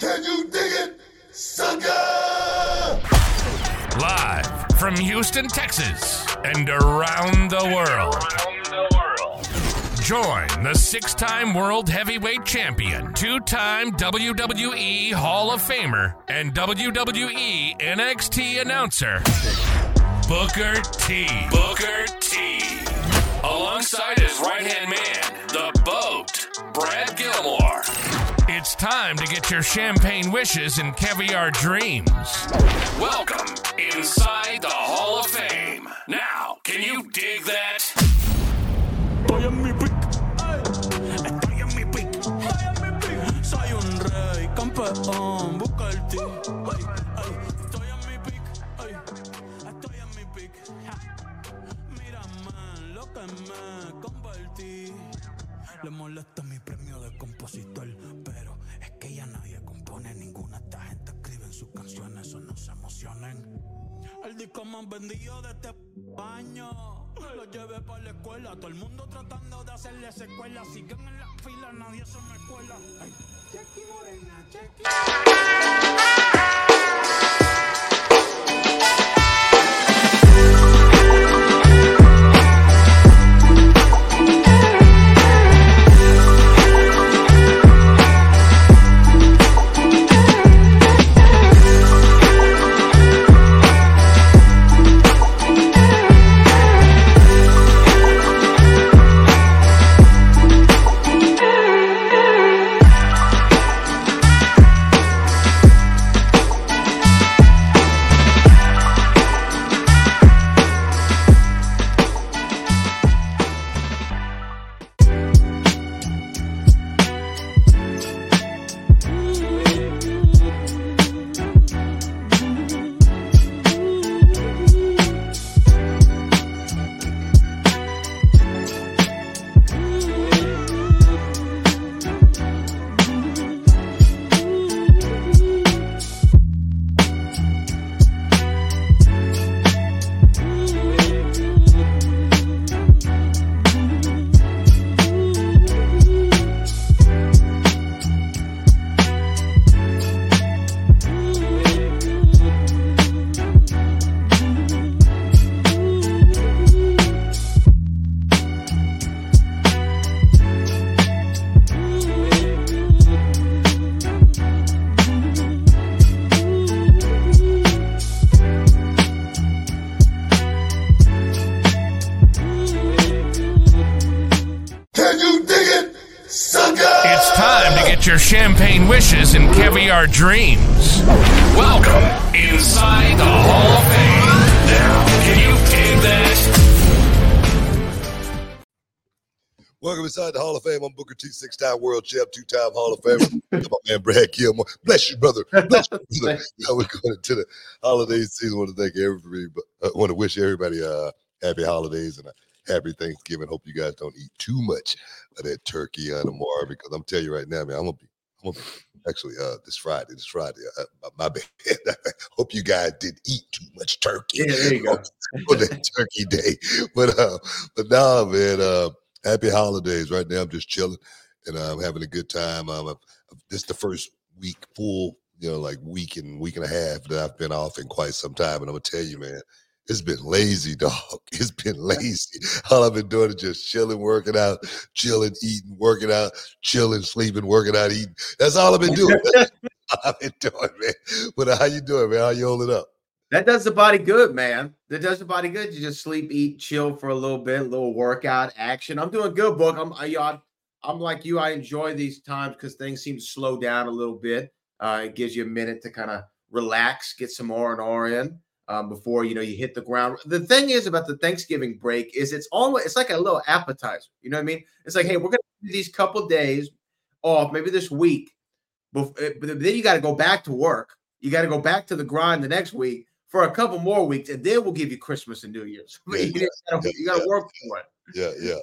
Can you dig it, sucker? Live from Houston, Texas, and around the world. Join the six time world heavyweight champion, two time WWE Hall of Famer, and WWE NXT announcer, Booker T. Booker T. Alongside his right hand man, the boat, Brad Gilmore. Time to get your champagne wishes and caviar dreams. Welcome inside the Hall of Fame. Now, can you dig that? Estoy en mi pick. Estoy en El disco más vendido de este año. Lo llevé para la escuela. Todo el mundo tratando de hacerle secuela. Siguen en la fila, nadie se me cuela. Ay. Morena, Jackie. And caviar dreams. Welcome inside the Hall of Fame. Now, can you dig that? Welcome inside the Hall of Fame. I'm Booker T, six-time world champ, two-time Hall of Famer. my man Brad Gilmore. Bless you, brother. Bless you, brother. Now we're going into the holiday season. I want to thank everybody. But I want to wish everybody uh, happy holidays and a happy Thanksgiving. Hope you guys don't eat too much of that turkey on tomorrow because I'm telling you right now, man, I'm gonna be, I'm gonna be actually uh this Friday, this Friday. Uh, my, my bad. Hope you guys didn't eat too much turkey Yeah, there you go. on that turkey day. But uh, but nah, man. Uh, happy holidays. Right now, I'm just chilling and uh, I'm having a good time. Um, I've, this is the first week full, you know, like week and week and a half that I've been off in quite some time. And I'm gonna tell you, man, it's been lazy, dog. It's been lazy. All I've been doing is just chilling, working out, chilling, eating, working out, chilling, sleeping, working out, eating. That's all I've been doing. I've been doing, man. But uh, how you doing, man? How you holding up? That does the body good, man. That does the body good. You just sleep, eat, chill for a little bit, a little workout, action. I'm doing good, book. I'm I, I- I'm like you. I enjoy these times because things seem to slow down a little bit. Uh, it gives you a minute to kind of relax, get some R and R in um, before you know you hit the ground. The thing is about the Thanksgiving break is it's almost it's like a little appetizer. You know what I mean? It's like, hey, we're gonna do these couple days off, maybe this week, eh, but then you got to go back to work. You got to go back to the grind the next week for a couple more weeks, and then we'll give you Christmas and New Year's. Yeah, you you gotta yeah. work for it. Yeah, yeah.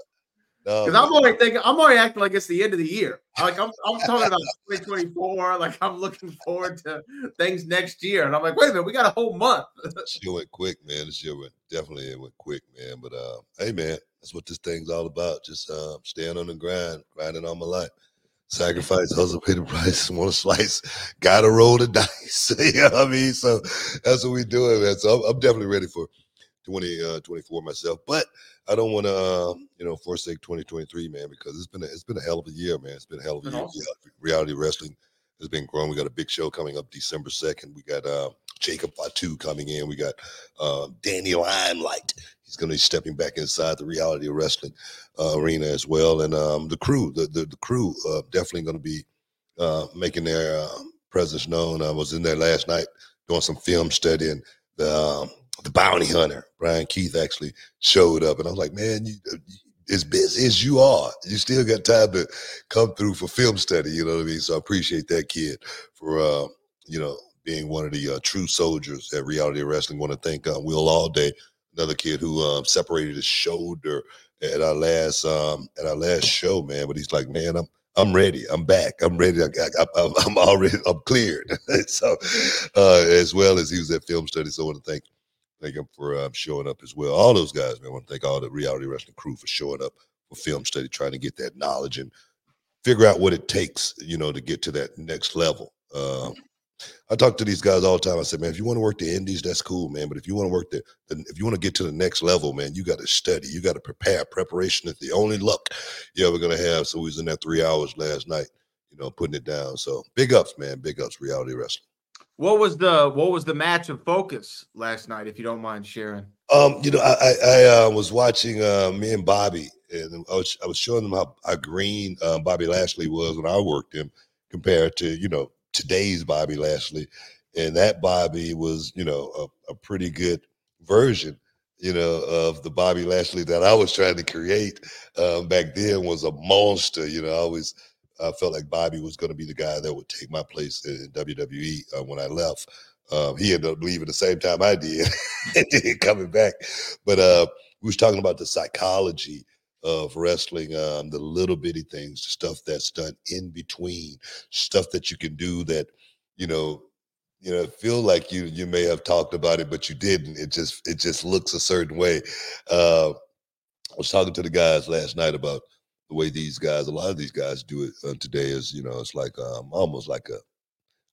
Because I'm already thinking, I'm already acting like it's the end of the year. Like I'm, I'm talking about 2024. Like I'm looking forward to things next year, and I'm like, wait a minute, we got a whole month. Year went quick, man. This year went definitely it went quick, man. But uh, hey, man, that's what this thing's all about. Just uh, staying on the grind, grinding all my life. sacrifice, hustle, pay the price, want to slice, gotta roll the dice. you know what I mean? So that's what we doing, man. So I'm, I'm definitely ready for 2024 uh, myself, but I don't want to, uh, you know, forsake 2023, man, because it's been a, it's been a hell of a year, man. It's been a hell of a year. Awesome. Reality wrestling has been growing. We got a big show coming up December 2nd. We got uh, Jacob Fatu coming in. We got uh, Danny Limelight. He's going to be stepping back inside the reality wrestling uh, arena as well. And um, the crew, the, the, the crew, uh, definitely going to be uh, making their presence known. I was in there last night doing some film study, and the, um, the bounty hunter, Brian Keith, actually showed up. And I was like, man, you, as busy as you are, you still got time to come through for film study. You know what I mean? So I appreciate that kid for, uh, you know, being one of the uh, true soldiers at Reality Wrestling. Want to thank uh, Will Allday, another kid who um, separated his shoulder at our last um, at our last show, man. But he's like, man, I'm I'm ready. I'm back. I'm ready. I, am already. I'm cleared. so, uh, as well as he was at film study, so I want to thank thank him for um, showing up as well. All those guys, man. I want to thank all the reality wrestling crew for showing up for film study, trying to get that knowledge and figure out what it takes, you know, to get to that next level. Um, I talk to these guys all the time. I said, man, if you want to work the indies, that's cool, man. But if you want to work the, the if you want to get to the next level, man, you got to study. You got to prepare. Preparation is the only luck you're ever gonna have. So we was in there three hours last night, you know, putting it down. So big ups, man. Big ups, reality wrestling. What was the what was the match of focus last night, if you don't mind sharing? Um, you know, I I, I uh, was watching uh, me and Bobby, and I was I was showing them how, how green uh, Bobby Lashley was when I worked him compared to you know today's Bobby Lashley, and that Bobby was, you know, a, a pretty good version, you know, of the Bobby Lashley that I was trying to create um, back then was a monster. You know, I always I felt like Bobby was going to be the guy that would take my place in WWE uh, when I left. Um, he ended up leaving the same time I did, coming back. But uh, we was talking about the psychology of wrestling, um, the little bitty things, the stuff that's done in between, stuff that you can do that, you know, you know, feel like you you may have talked about it, but you didn't. It just it just looks a certain way. Uh, I was talking to the guys last night about the way these guys, a lot of these guys do it uh, today is, you know, it's like um, almost like a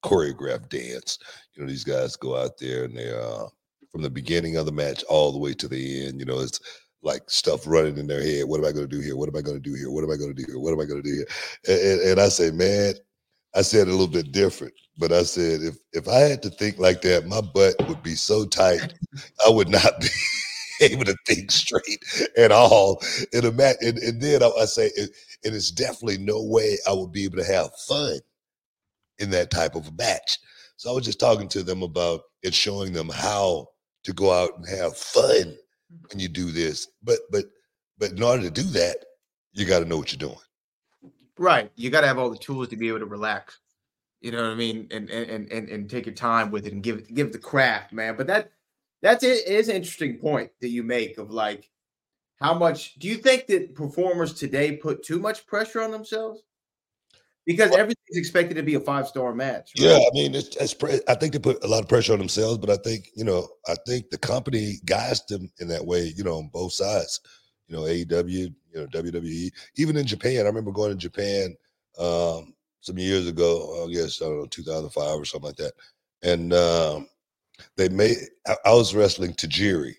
choreographed dance. You know, these guys go out there and they're uh, from the beginning of the match all the way to the end. You know, it's like stuff running in their head. What am I going to do here? What am I going to do here? What am I going to do here? What am I going to do here? And, and, and, I say, man, I said a little bit different, but I said if if I had to think like that, my butt would be so tight, I would not be able to think straight at all in a match. And, and then I, I say, it, it is definitely no way I would be able to have fun in that type of a match. So I was just talking to them about it, showing them how to go out and have fun mm-hmm. when you do this. But but but in order to do that, you got to know what you're doing. Right. You got to have all the tools to be able to relax. You know what I mean? And and and and take your time with it and give give the craft, man. But that that's it is an interesting point that you make of like how much do you think that performers today put too much pressure on themselves? because everything's expected to be a five star match. Right? Yeah, I mean, it's, it's pre- I think they put a lot of pressure on themselves, but I think you know, I think the company guides them in that way. You know, on both sides. You know, AEW, you know, WWE. Even in Japan, I remember going to Japan um, some years ago. I guess I don't know, 2005 or something like that, and um, they made. I, I was wrestling Tajiri.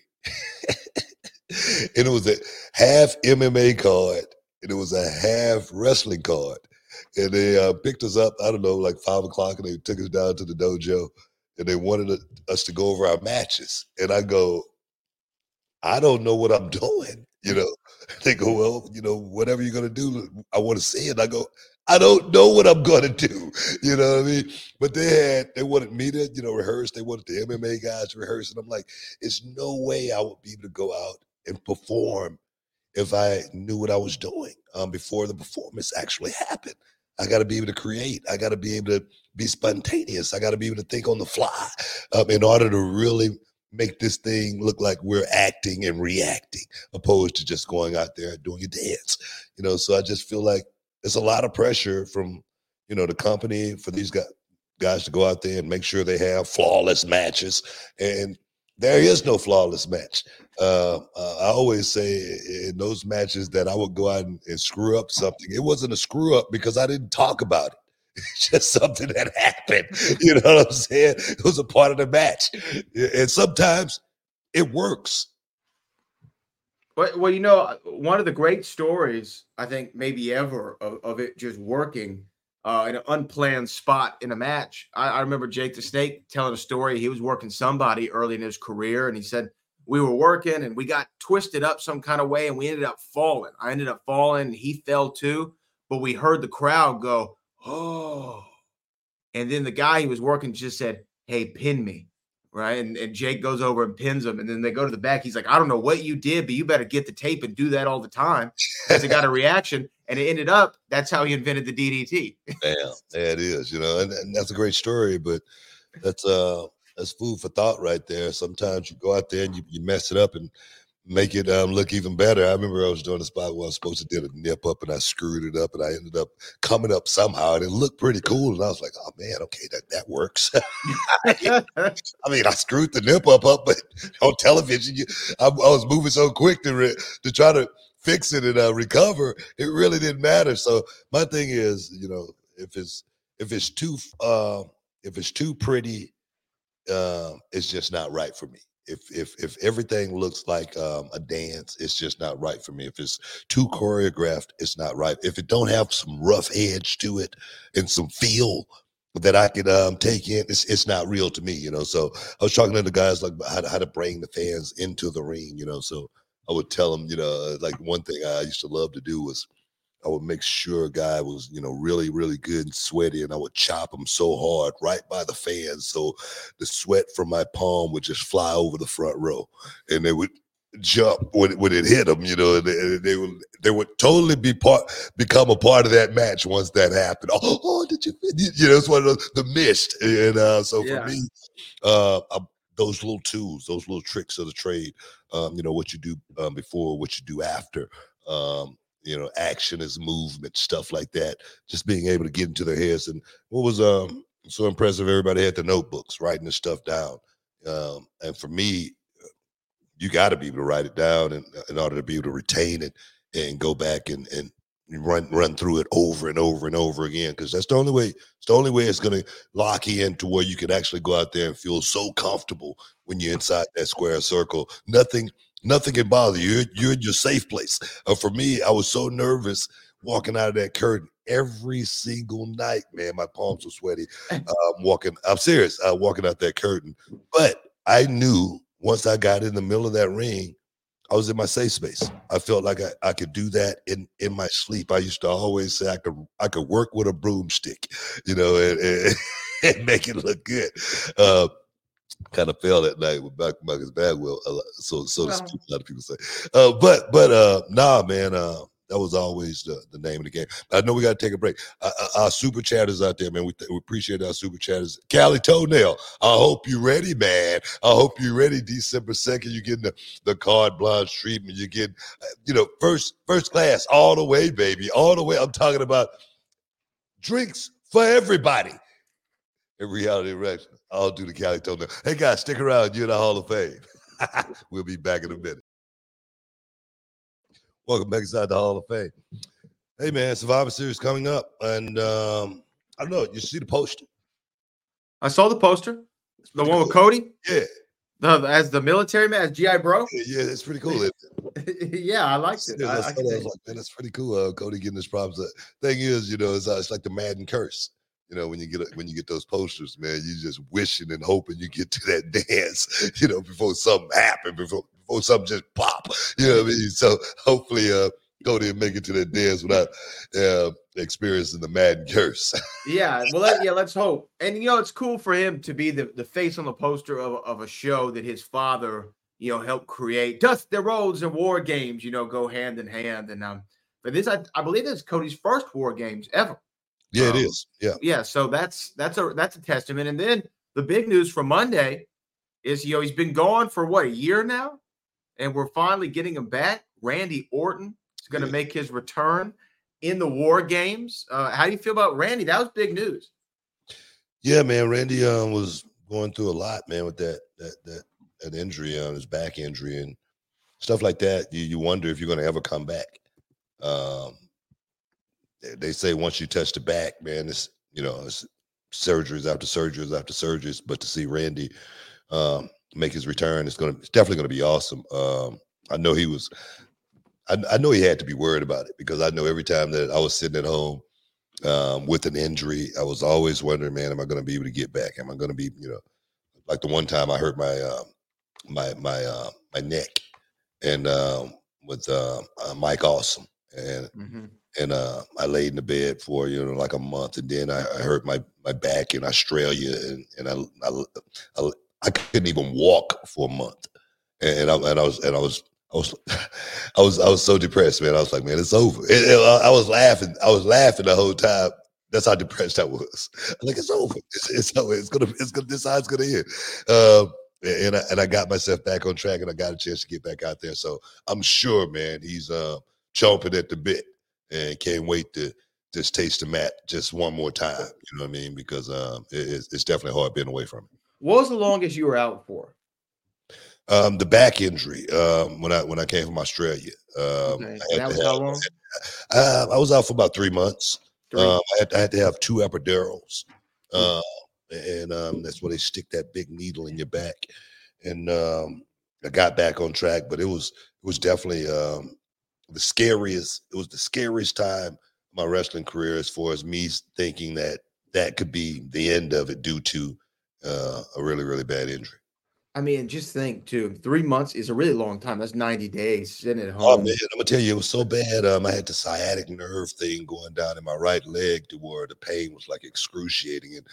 and it was a half MMA card and it was a half wrestling card and they uh, picked us up. I don't know, like five o'clock, and they took us down to the dojo, and they wanted us to go over our matches. And I go, I don't know what I'm doing. You know, they go, well, you know, whatever you're gonna do, I want to see it. I go, I don't know what I'm gonna do. You know what I mean? But they had, they wanted me to, you know, rehearse. They wanted the MMA guys to rehearse, and I'm like, it's no way I would be able to go out and perform if I knew what I was doing um, before the performance actually happened. I got to be able to create. I got to be able to be spontaneous. I got to be able to think on the fly um, in order to really make this thing look like we're acting and reacting, opposed to just going out there doing a dance. You know, so I just feel like it's a lot of pressure from you know the company for these guys to go out there and make sure they have flawless matches and there is no flawless match. Uh, uh, I always say in those matches that I would go out and, and, screw up something. It wasn't a screw up because I didn't talk about it. It's just something that happened. You know what I'm saying? It was a part of the match, and sometimes it works. Well, well, you know, one of the great stories I think maybe ever of, of it just working uh, in an unplanned spot in a match. I, I, remember Jake the Snake telling a story. He was working somebody early in his career, and he said we were working and we got twisted up some kind of way, and we ended up falling. I ended up falling. he fell too, but we heard the crowd go, "Oh!" And then the guy he was working just said, "Hey, pin me." Right? And, and Jake goes over and pins him, and then they go to the back. He's like, I don't know what you did, but you better get the tape and do that all the time because it got a reaction. And it ended up that's how he invented the DDT. yeah, yeah, it is, you know, and, and that's a great story, but that's uh that's food for thought right there. Sometimes you go out there and you, you mess it up and make it um, look even better. I remember I was doing a spot where I was supposed to do a nip up and I screwed it up and I ended up coming up somehow and it looked pretty cool. And I was like, oh man, okay, that, that works. I mean, I screwed the nip up up, but on television, you, I, I, was moving so quick to, re, to try to fix it and uh, recover. It really didn't matter. So my thing is, you know, if it's, if it's too, uh, if it's too pretty, uh, it's just not right for me if if if everything looks like um, a dance, it's just not right for me. If it's too choreographed, it's not right. If it don't have some rough edge to it and some feel that I can um, take in, it's it's not real to me, you know. So I was talking to the guys like how to, how to bring the fans into the ring, you know. So I would tell them, you know, like one thing I used to love to do was I would make sure a guy was, you know, really, really good and sweaty, and I would chop him so hard right by the fans, so the sweat from my palm would just fly over the front row, and they would jump when, when it hit them, you know, and they, they, would they would totally be part become a part of that match once that happened. Oh, oh did you? You know, it's one of those the mist, and uh, so yeah. for me, uh, I, those little tools, those little tricks of the trade, um, you know, what you do um, before, what you do after. Um, you know, action is movement, stuff like that. Just being able to get into their heads. And what was um so impressive, everybody had the notebooks, writing the stuff down. Um, and for me, you got to be able to write it down in, in order to be able to retain it and go back and and run run through it over and over and over again because that's the only way it's the only way it's going to lock you into where you can actually go out there and feel so comfortable when you're inside that square circle nothing nothing can bother you. You're, you're in your safe place. Uh, for me, I was so nervous walking out of that curtain every single night. Man, my palms were sweaty. Uh, walking, I'm serious. Uh, walking out that curtain, but I knew once I got in the middle of that ring, I was in my safe space. I felt like I, I could do that in in my sleep. I used to always say I could I could work with a broomstick, you know, and, and, and make it look good. Uh, kind of fell that night with Marcus Bagwell. So so to speak. a lot of people say. Uh, but but uh, nah, man. Uh, that was always the, the name of the game. I know we got to take a break. Uh, uh, our super chatters out there, man. We, th- we appreciate our super chatters. Cali Toenail, I hope you're ready, man. I hope you're ready. December 2nd, you're getting the, the card blanche treatment. You're getting, uh, you know, first first class all the way, baby. All the way. I'm talking about drinks for everybody in reality direction. I'll do the Cali toenail. Hey guys, stick around. You're in the Hall of Fame. we'll be back in a minute. Welcome back inside the Hall of Fame. Hey man, Survivor Series coming up, and um, I don't know. You see the poster? I saw the poster. The one with Cody. Yeah. The, as the military man, as GI Bro. Yeah, yeah it's pretty cool. yeah, I liked it. Yeah, I, I, I was like, man, that's pretty cool. Uh, Cody getting his problems. The thing is, you know, it's, uh, it's like the Madden curse you know, when you get when you get those posters, man, you're just wishing and hoping you get to that dance, you know, before something happen, before before something just pop. You know what I mean? So hopefully, uh, there and make it to that dance without uh, experiencing the Madden curse. yeah, well, let, yeah, let's hope. And you know, it's cool for him to be the the face on the poster of of a show that his father, you know, helped create. Dusty Rhodes and war games, you know, go hand in hand. And um, but this, I, I believe, this is Cody's first war games ever. Yeah, um, it is. Yeah. Yeah. So that's that's a that's a testament. And then the big news from Monday is you know he's been gone for what a year now, and we're finally getting him back. Randy Orton is going to yeah. make his return in the War Games. Uh, how do you feel about Randy? That was big news. Yeah, man. Randy um, was going through a lot, man, with that that that an injury on his back injury and stuff like that. You you wonder if you're going to ever come back. Um, they say once you touch the back, man, it's you know it's surgeries after surgeries after surgeries. But to see Randy um, make his return, it's gonna it's definitely gonna be awesome. Um, I know he was. I, I, know he had to be worried about it because I know every time that I was sitting at home um, with an injury, I was always wondering, man, am I to be able to get back? Am I to be, you know, like the one time I hurt my uh, my my uh, my neck and um, with uh, uh, Mike Awesome and mm-hmm and uh, I laid in the bed for you know like a month, and then I, I hurt my my back in Australia, and and I, I, I I couldn't even walk for a month, and I, and I was and I was I was I was I was so depressed, man. I was like, man, it's over. It, it, I was laughing. I was laughing the whole time. That's how depressed I was. I'm like, it's over. It's, it's over. It's gonna. It's gonna. This it's gonna end. Uh, and I, and I got myself back on track, and I got a chance to get back out there. So I'm sure, man, he's uh, chomping at the bit and can't wait to just taste the mat just one more time. You know what I mean? Because um, it, it's definitely hard being away from it. What was the longest you were out for? Um, the back injury um, when I when I came from Australia. Um, okay. that was have, how long? Uh, I was out for about three months. Three. Um, I, had, I, had, to have two epidurals, uh, and um, that's where they stick that big needle in your back. And um, I got back on track, but it was it was definitely um, the scariest. It was the scariest time my wrestling career as far as me thinking that that could be the end of it due to uh, a really really bad injury. I mean, just think too. Three months is a really long time. That's ninety days sitting at oh, home. Oh man, I'm gonna tell you, it was so bad. Um, I had the sciatic nerve thing going down in my right leg to where the pain was like excruciating. And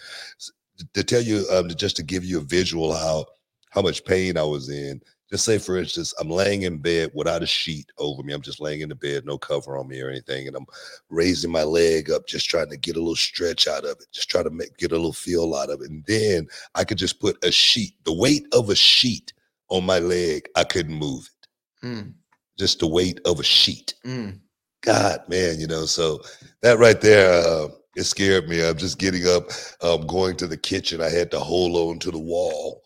to tell you, um, just to give you a visual how how much pain I was in, just say for instance i'm laying in bed without a sheet over me i'm just laying in the bed no cover on me or anything and i'm raising my leg up just trying to get a little stretch out of it just try to make get a little feel out of it and then i could just put a sheet the weight of a sheet on my leg i couldn't move it. Mm. just the weight of a sheet. Mm. god man you know so that right there uh, it scared me. I'm just getting up um, going to the kitchen. I had to hold on to the wall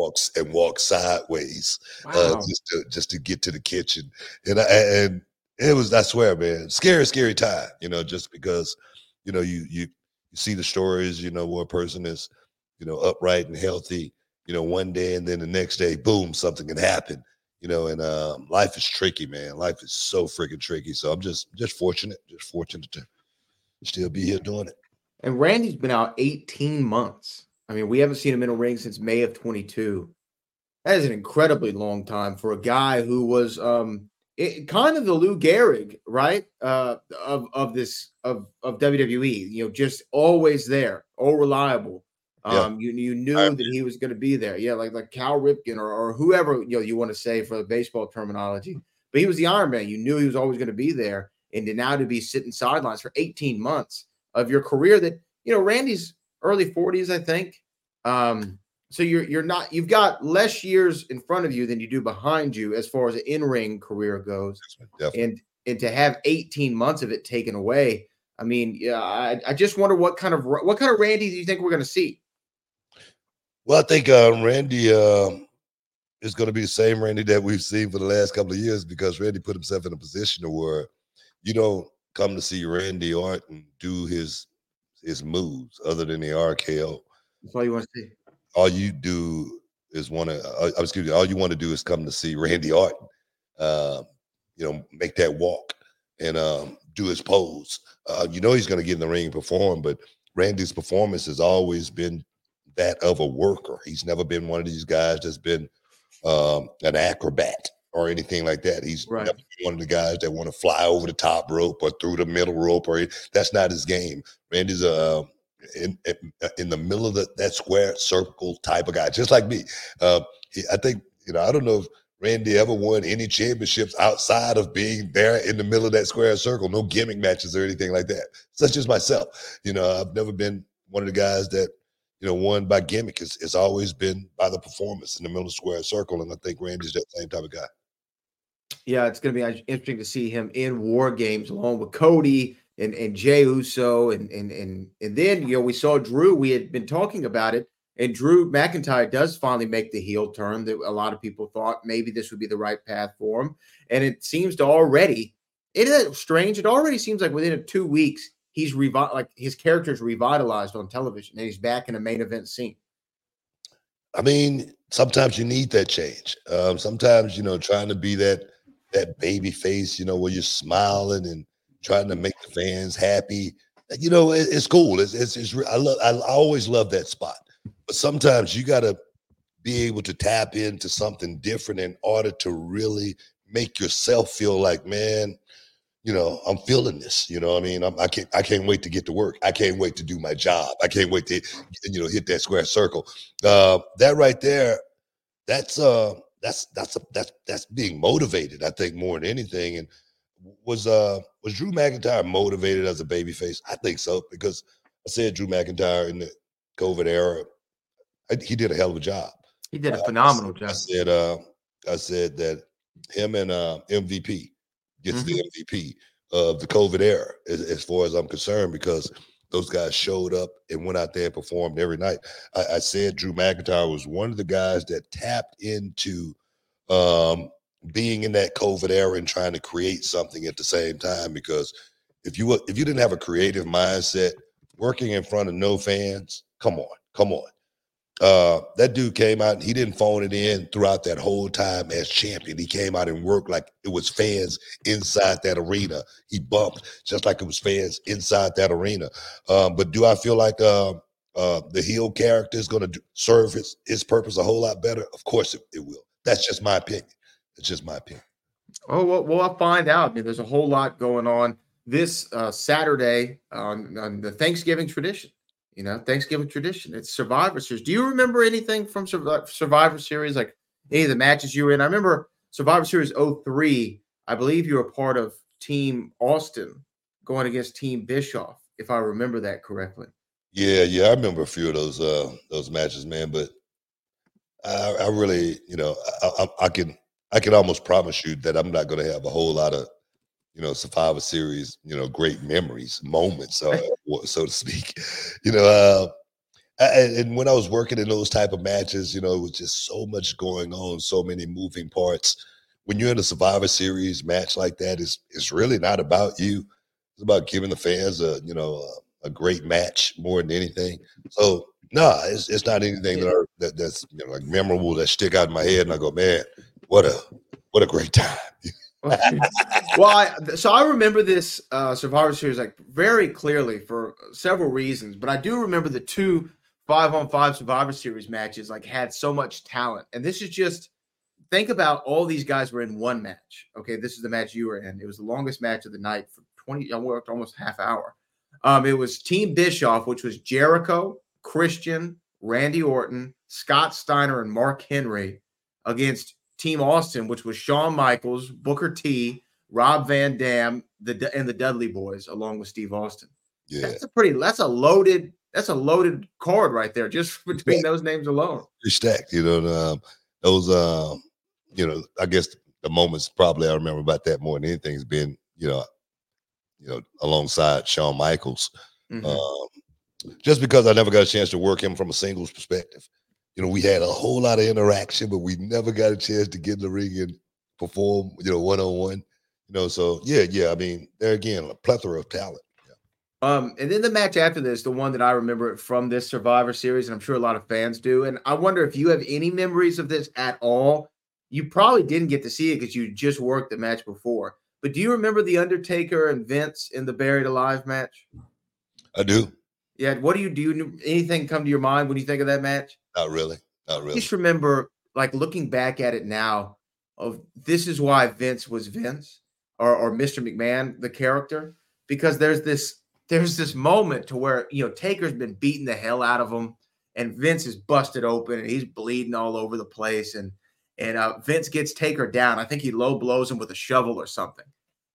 walks and walk sideways uh, wow. uh, just to just to get to the kitchen. And I, and it was I swear, man, scary, scary time. You know, just because you know you you you see the stories, you know, where a person is you know upright and healthy, you know, one day and then the next day, boom, something can happen. You know, and um, life is tricky, man. Life is so freaking tricky. So I'm just just fortunate, just fortunate to still be here doing it. And Randy's been out 18 months. I mean, we haven't seen him in a ring since May of 22. That is an incredibly long time for a guy who was um, it, kind of the Lou Gehrig, right? Uh, of of this of of WWE. You know, just always there, all reliable. Um, yeah. you you knew I, that he was going to be there. Yeah, like like Cal Ripken or or whoever you know you want to say for the baseball terminology. But he was the Iron Man. You knew he was always going to be there, and to now to be sitting sidelines for 18 months of your career that you know Randy's early 40s, I think. Um, so you're you're not you've got less years in front of you than you do behind you as far as an in-ring career goes. Definitely. And and to have 18 months of it taken away, I mean, yeah, I, I just wonder what kind of what kind of Randy do you think we're going to see? Well, I think uh, Randy uh, is going to be the same Randy that we've seen for the last couple of years because Randy put himself in a position where you don't come to see Randy Orton do his his moves other than the RKO. That's all you want to see. All you do is want to. Uh, uh excuse me. All you want to do is come to see Randy Orton. Uh, you know, make that walk and um, do his pose. Uh, you know he's going to get in the ring and perform, but Randy's performance has always been that of a worker. He's never been one of these guys that's been um, an acrobat or anything like that. He's right. one of the guys that want to fly over the top rope or through the middle rope, or that's not his game. Randy's a in, in the middle of the, that square circle type of guy, just like me. Uh, I think you know. I don't know if Randy ever won any championships outside of being there in the middle of that square circle. No gimmick matches or anything like that. Such as myself. You know, I've never been one of the guys that you know won by gimmick. It's, it's always been by the performance in the middle of the square circle, and I think Randy's that same type of guy. Yeah, it's going to be interesting to see him in War Games along with Cody and and Jey Uso and and and and then you know we saw Drew. We had been talking about it, And Drew McIntyre does finally make the heel turn that a lot of people thought maybe this would be the right path for him. And it seems to already, it is strange. It already seems like within two weeks, he's revi- like his character's revitalized on television and he's back in a main event scene. I mean, sometimes you need that change. Um, sometimes, you know, trying to be that that baby face, you know, where you're smiling and trying to make the fans happy. You know, it, it's cool. It's, it's, it's I love I always love that spot. But sometimes you got to be able to tap into something different in order to really make yourself feel like, man, you know, I'm feeling this. You know, what I mean, I'm, I can't, I can't wait to get to work. I can't wait to do my job. I can't wait to, you know, hit that square circle. Uh, that right there, that's uh, that's that's a, that's that's being motivated. I think more than anything. And was uh was Drew McIntyre motivated as a babyface? I think so because I said Drew McIntyre in the COVID era, I, he did a hell of a job. He did a phenomenal I, job. I said, uh, I said that him and uh, MVP gets mm-hmm. the MVP of the COVID era, as, as, far as I'm concerned, because those guys showed up and went out there and performed every night. I, I said Drew McIntyre was one of the guys that tapped into um, being in that COVID era and trying to create something at the same time. Because if you if you didn't have a creative mindset, working in front of no fans, come on, come on. Uh, that dude came out and he didn't phone it in throughout that whole time as champion. He came out and worked like it was fans inside that arena. He bumped just like it was fans inside that arena. Um, but do I feel like uh, uh, the heel character is going to serve his, his purpose a whole lot better? Of course it, it will. That's just my opinion. It's just my opinion. Oh, well, well I'll find out. I mean, there's a whole lot going on this uh, Saturday on, on the Thanksgiving tradition you know, Thanksgiving tradition. It's Survivor Series. Do you remember anything from Survivor Series, like any of the matches you were in? I remember Survivor Series 03. I believe you were part of Team Austin going against Team Bischoff, if I remember that correctly. Yeah, yeah, I remember a few of those uh those matches, man. But I, I really, you know, I, I, I can I can almost promise you that I'm not going to have a whole lot of you know, Survivor Series, you know, great memories, moments, uh, so to speak. You know, uh, I, and when I was working in those type of matches, you know, it was just so much going on, so many moving parts. When you're in a Survivor Series match like that, it's it's really not about you. It's about giving the fans a you know a, a great match more than anything. So no, nah, it's it's not anything that, are, that that's you know like memorable that stick out in my head, and I go, man, what a what a great time. well, I, so I remember this uh, Survivor Series like very clearly for several reasons, but I do remember the two five on five Survivor Series matches like had so much talent, and this is just think about all these guys were in one match. Okay, this is the match you were in. It was the longest match of the night for twenty. I worked almost half hour. Um, it was Team Bischoff, which was Jericho, Christian, Randy Orton, Scott Steiner, and Mark Henry against Team Austin, which was Shawn Michaels, Booker T, Rob Van Dam, the and the Dudley Boys, along with Steve Austin. Yeah, that's a pretty. That's a loaded. That's a loaded card right there, just between yeah. those names alone. Pretty stacked, you know. Um, those, um, you know, I guess the moments probably I remember about that more than anything has been, you know, you know, alongside Shawn Michaels. Mm-hmm. Um, just because I never got a chance to work him from a singles perspective you know, we had a whole lot of interaction, but we never got a chance to get in the ring and perform, you know, one on one. You know, so yeah, yeah. I mean, there again, a plethora of talent. Um, and then the match after this, the one that I remember from this Survivor Series, and I'm sure a lot of fans do. And I wonder if you have any memories of this at all. You probably didn't get to see it because you just worked the match before. But do you remember the Undertaker and Vince in the Buried Alive match? I do. Yeah. What do you do? Anything come to your mind when you think of that match? Not really. Not really. I just remember, like looking back at it now, of this is why Vince was Vince or, or Mr. McMahon, the character, because there's this there's this moment to where you know Taker's been beating the hell out of him, and Vince is busted open and he's bleeding all over the place, and and uh, Vince gets Taker down. I think he low blows him with a shovel or something,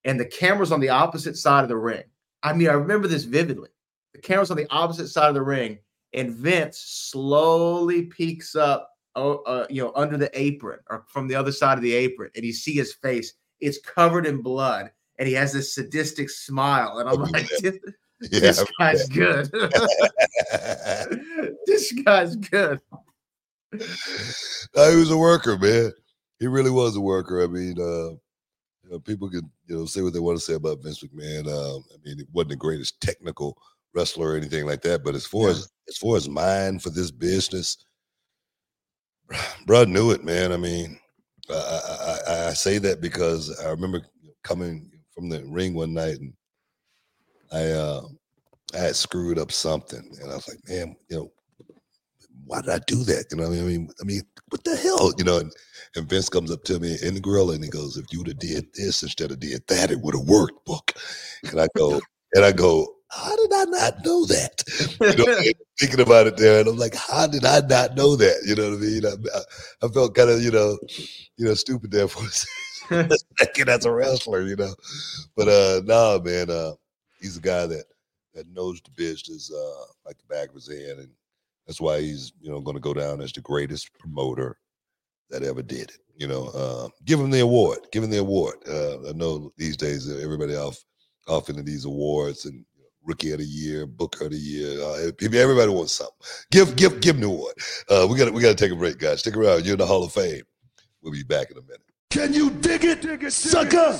and the camera's on the opposite side of the ring. I mean, I remember this vividly. The camera's on the opposite side of the ring, and Vince slowly peeks up, uh, uh, you know, under the apron or from the other side of the apron, and you see his face. It's covered in blood, and he has this sadistic smile. And I'm like, Yeah, this guy's good. this guy's good. no, he was a worker, man. He really was a worker. I mean, uh, you know, people can you know say what they want to say about Vince McMahon. Um, I mean, he wasn't the greatest technical wrestler or anything like that, but as far Yeah. as as far as mine for this business, bro knew it, man. I mean, I, I, I, I say that because I remember coming from the ring one night and I uh, I had screwed up something, and I was like, man, you know, why did I do that? You know, what I mean, I mean, what the hell, you know? And, and Vince comes up to me in the grill and he goes, "If you would have did this instead of did that, it would have worked." Book, and I go, and I go, I not know that? You know, thinking about it there, and I'm like, how did I not know that? You know what I mean? I, I, felt kind of, you know, you know, stupid there for a second as a wrestler, you know. But uh, nah, man, uh, he's a guy that that knows the business uh, like the back of his hand, and that's why he's you know going to go down as the greatest promoter that ever did it. You know, uh, give him the award. Give him the award. Uh, I know these days everybody off off into these awards and rookie of the year, booker of the year. Uh, everybody wants something. Give give give the award. Uh, we got we got to take a break, guys. Stick around. You're in the Hall of Fame. We'll be back in a minute. Can you dig it, dig it sucker?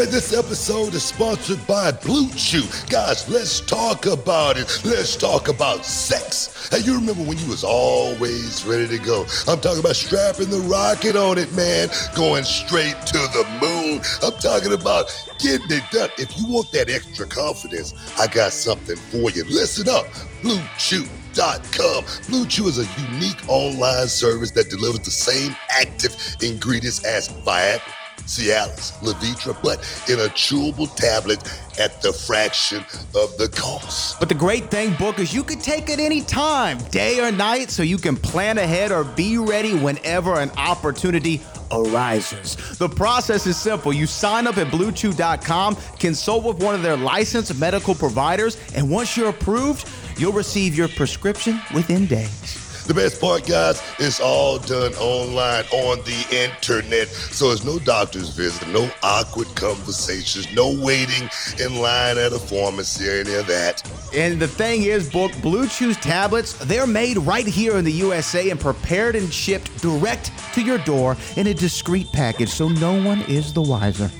And this episode is sponsored by BlueChew. Guys, let's talk about it. Let's talk about sex. Hey, you remember when you was always ready to go? I'm talking about strapping the rocket on it, man. Going straight to the moon. I'm talking about getting it done. If you want that extra confidence, I got something for you. Listen up. Blue Chew. Com. BlueChew is a unique online service that delivers the same active ingredients as Viagra, Cialis, Levitra, but in a chewable tablet at the fraction of the cost. But the great thing, Book, is you can take it any time, day or night, so you can plan ahead or be ready whenever an opportunity arises. The process is simple. You sign up at bluechew.com, consult with one of their licensed medical providers, and once you're approved, you'll receive your prescription within days. The best part, guys, it's all done online on the internet. So there's no doctor's visit, no awkward conversations, no waiting in line at a pharmacy or any of that. And the thing is, Book, BlueChew's tablets, they're made right here in the USA and prepared and shipped direct to your door in a discreet package, so no one is the wiser.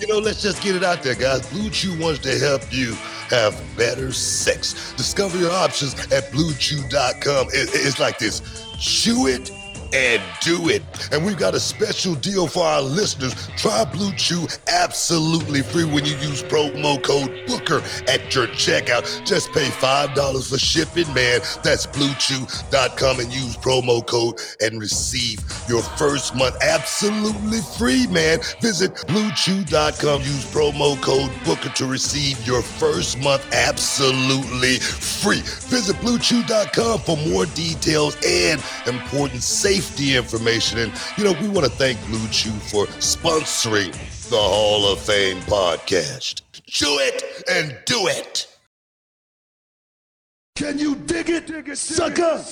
You know, let's just get it out there, guys. BlueChew wants to help you have better sex. Discover your options at bluechew.com. It- it's like this chew it and do it. And we've got a special deal for our listeners. Try BlueChew absolutely free when you use promo code Booker at your checkout. Just pay $5 for shipping, man. That's bluechew.com and use promo code and receive your first month absolutely free, man. Visit bluechew.com, use promo code Booker to receive your first month absolutely free. Visit bluechew.com for more details and important safety information. And, you know, we want to thank BlueChew for sponsoring the Hall of Fame podcast. Chew it and do it. Can you dig it, dig it sucker?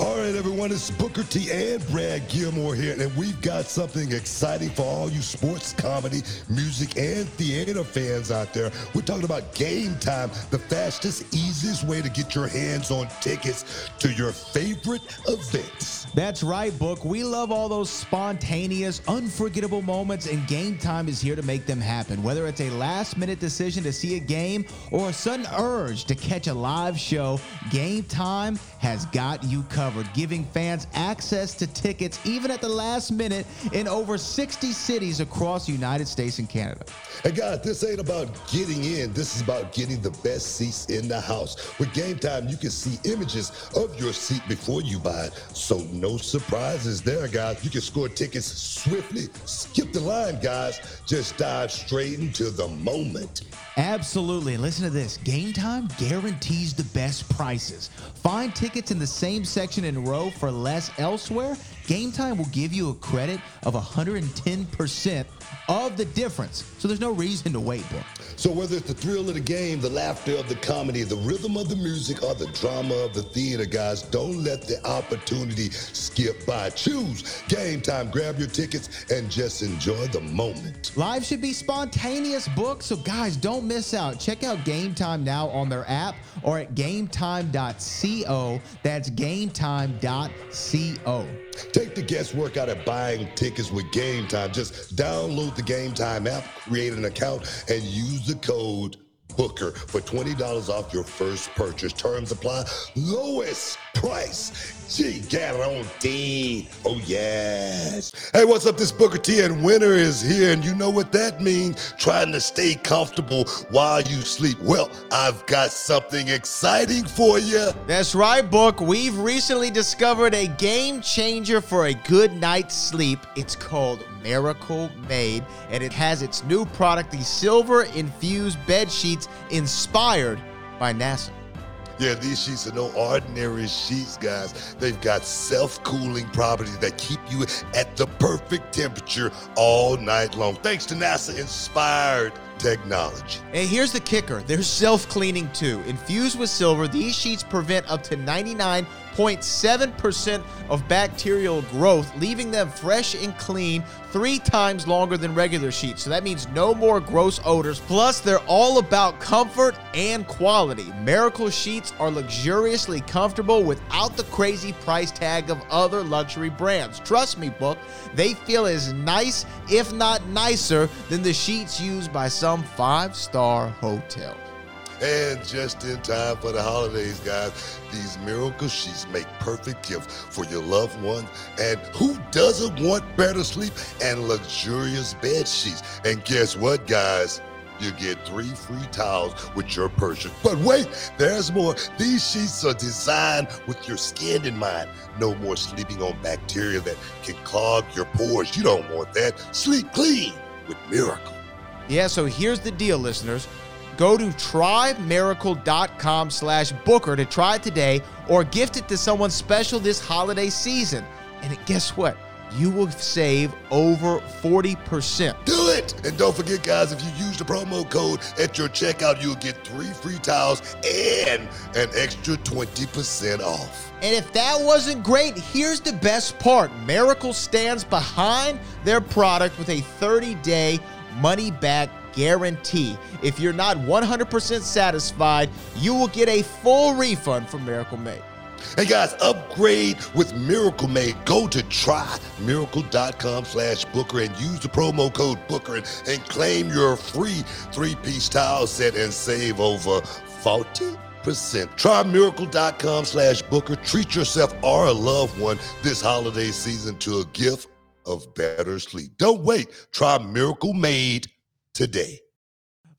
All right, everyone, it's Booker T and Brad Gilmore here, and we've got something exciting for all you sports, comedy, music, and theater fans out there. We're talking about Gametime, the fastest, easiest way to get your hands on tickets to your favorite events. That's right, Book. We love all those spontaneous, unforgettable moments, and Gametime is here to make them happen. Whether it's a last minute decision to see a game or a sudden urge to catch a live show, Gametime has got you covered, giving fans access to tickets even at the last minute in over 60 cities across the United States and Canada. Hey guys, this ain't about getting in. This is about getting the best seats in the house. With Gametime, you can see images of your seat before you buy it. So no surprises there, guys. You can score tickets swiftly. Skip the line, guys. Just dive straight into the moment. Absolutely. Listen to this Gametime guarantees the best prices. Find tickets in the same same section in row for less elsewhere, Gametime will give you a credit of 110% of the difference. So there's no reason to wait, bro. So whether it's the thrill of the game, the laughter of the comedy, the rhythm of the music, or the drama of the theater, guys, don't let the opportunity skip by. Choose Gametime. Grab your tickets and just enjoy the moment. Live should be spontaneous books, so guys, don't miss out. Check out Gametime now on their app or at gametime.co. That's gametime.co. Take the guesswork out of buying tickets with Gametime. Just download the Gametime app, create an account, and use the code Booker for $20 off your first purchase. Terms apply. Lowest price. G guarantee. Oh, yes. Hey, what's up? This Booker T and winter is here, and you know what that means? Trying to stay comfortable while you sleep. Well, I've got something exciting for you. That's right, Book. We've recently discovered a game changer for a good night's sleep. It's called Miracle Made, and it has its new product, the silver infused bed sheets inspired by NASA. Yeah, these sheets are no ordinary sheets, guys. They've got self-cooling properties that keep you at the perfect temperature all night long. Thanks to NASA inspired technology. And here's the kicker they're self cleaning too. Infused with silver, these sheets prevent up to 99.7% of bacterial growth, leaving them fresh and clean three times longer than regular sheets. So that means no more gross odors. Plus, they're all about comfort and quality. Miracle sheets are luxuriously comfortable without the crazy price tag of other luxury brands. Trust me, book, they feel as nice, if not nicer, than the sheets used by some five star hotel. And just in time for the holidays, guys, these miracle sheets make perfect gifts for your loved ones. And who doesn't want better sleep and luxurious bed sheets? And guess what, guys? You get three free towels with your purchase. But wait, there's more. These sheets are designed with your skin in mind. No more sleeping on bacteria that can clog your pores. You don't want that. Sleep clean with Miracle. Yeah, so here's the deal, listeners. Go to trymiracle.com slash booker to try it today or gift it to someone special this holiday season. And guess what? You will save over 40%. Do it! And don't forget, guys, if you use the promo code at your checkout, you'll get three free towels and an extra 20% off. And if that wasn't great, here's the best part Miracle stands behind their product with a 30 day money back guarantee. If you're not 100% satisfied, you will get a full refund from Miracle Made. Hey guys, upgrade with Miracle Made. Go to trymiracle.com slash Booker and use the promo code Booker and, and claim your free three-piece towel set and save over 40%. Trymiracle.com slash Booker. Treat yourself or a loved one this holiday season to a gift of better sleep. Don't wait. Try Miracle Made today.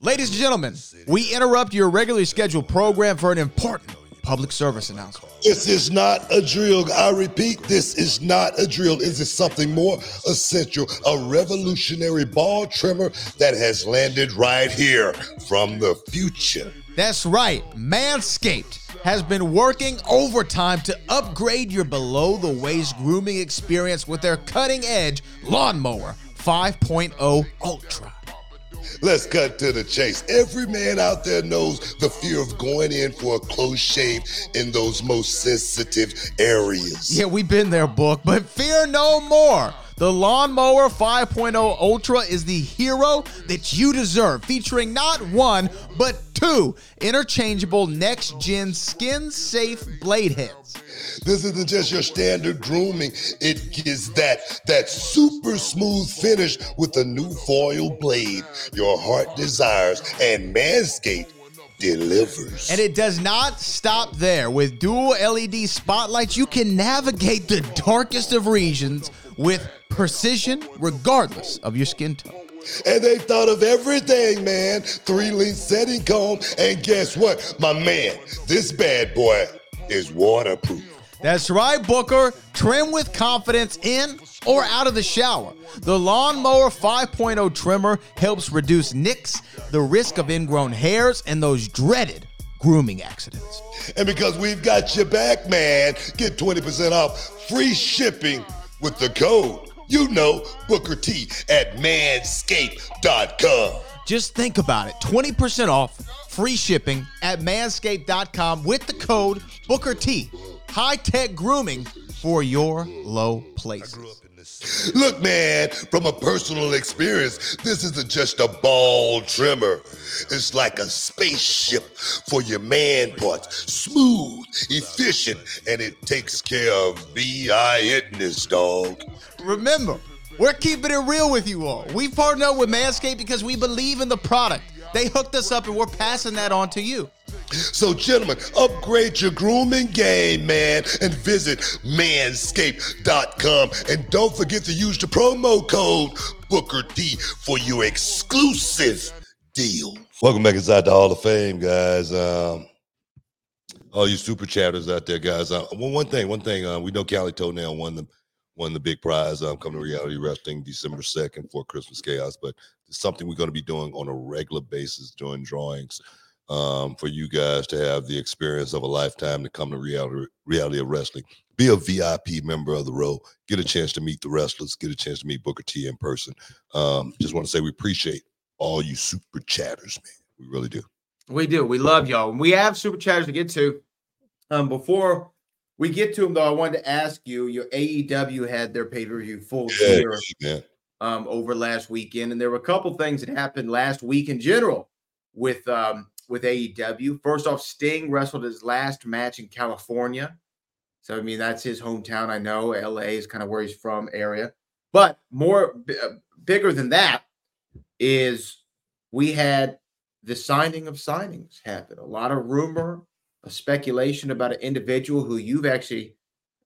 Ladies and gentlemen, we interrupt your regularly scheduled program for an important public service announcement. This is not a drill. I repeat, this is not a drill. Is it something more essential a revolutionary ball trimmer that has landed right here from the future. That's right, Manscaped has been working overtime to upgrade your below the waist grooming experience with their cutting edge lawnmower 5.0 Ultra. Let's cut to the chase. Every man out there knows the fear of going in for a close shave in those most sensitive areas. Yeah, we've been there, book, but fear no more. The Lawnmower 5.0 Ultra is the hero that you deserve, featuring not one, but two interchangeable next gen skin safe blade heads. This isn't just your standard grooming. It gives that that super smooth finish with a new foil blade your heart desires and Manscaped delivers. And it does not stop there. With dual LED spotlights, you can navigate the darkest of regions with precision regardless of your skin tone. And they thought of everything, man. Three length setting comb. And guess what? My man, this bad boy is waterproof. That's right, Booker. Trim with confidence in or out of the shower. The Lawnmower 5.0 trimmer helps reduce nicks, the risk of ingrown hairs, and those dreaded grooming accidents. And because we've got your back, man, get 20% off free shipping with the code. You know, Booker T at manscaped.com. Just think about it 20% off, free shipping at manscaped.com with the code Booker T. High tech grooming for your low places. Look, man, from a personal experience, this isn't just a ball trimmer. It's like a spaceship for your man parts. Smooth, efficient, and it takes care of B.I.Itness, dog. Remember, we're keeping it real with you all. We partnered up with Manscaped because we believe in the product. They hooked us up and we're passing that on to you. So, gentlemen, upgrade your grooming game, man, and visit manscaped.com. And don't forget to use the promo code Booker T for your exclusive deal. Welcome back inside the Hall of Fame, guys. Um, all you super chatters out there, guys. Uh, one, one thing, one thing. Uh, we know Cali Toenail won the won the big prize. Um, coming to reality wrestling December second for Christmas Chaos, but it's something we're going to be doing on a regular basis doing drawings um, for you guys to have the experience of a lifetime to come to reality, reality of wrestling. Be a VIP member of the row. Get a chance to meet the wrestlers. Get a chance to meet Booker T in person. Um, just want to say we appreciate all you super chatters, man. We really do. We do. We love y'all. We have super chatters to get to. Um, before we get to them, though, I wanted to ask you: Your AEW had their pay per view full Yeah, year man. um, over last weekend, and there were a couple things that happened last week in general with um, with AEW. First off, Sting wrestled his last match in California, so I mean that's his hometown. I know LA is kind of where he's from, area, but more b- uh, bigger than that is we had the signing of signings happen. A lot of rumor, speculation about an individual who you've actually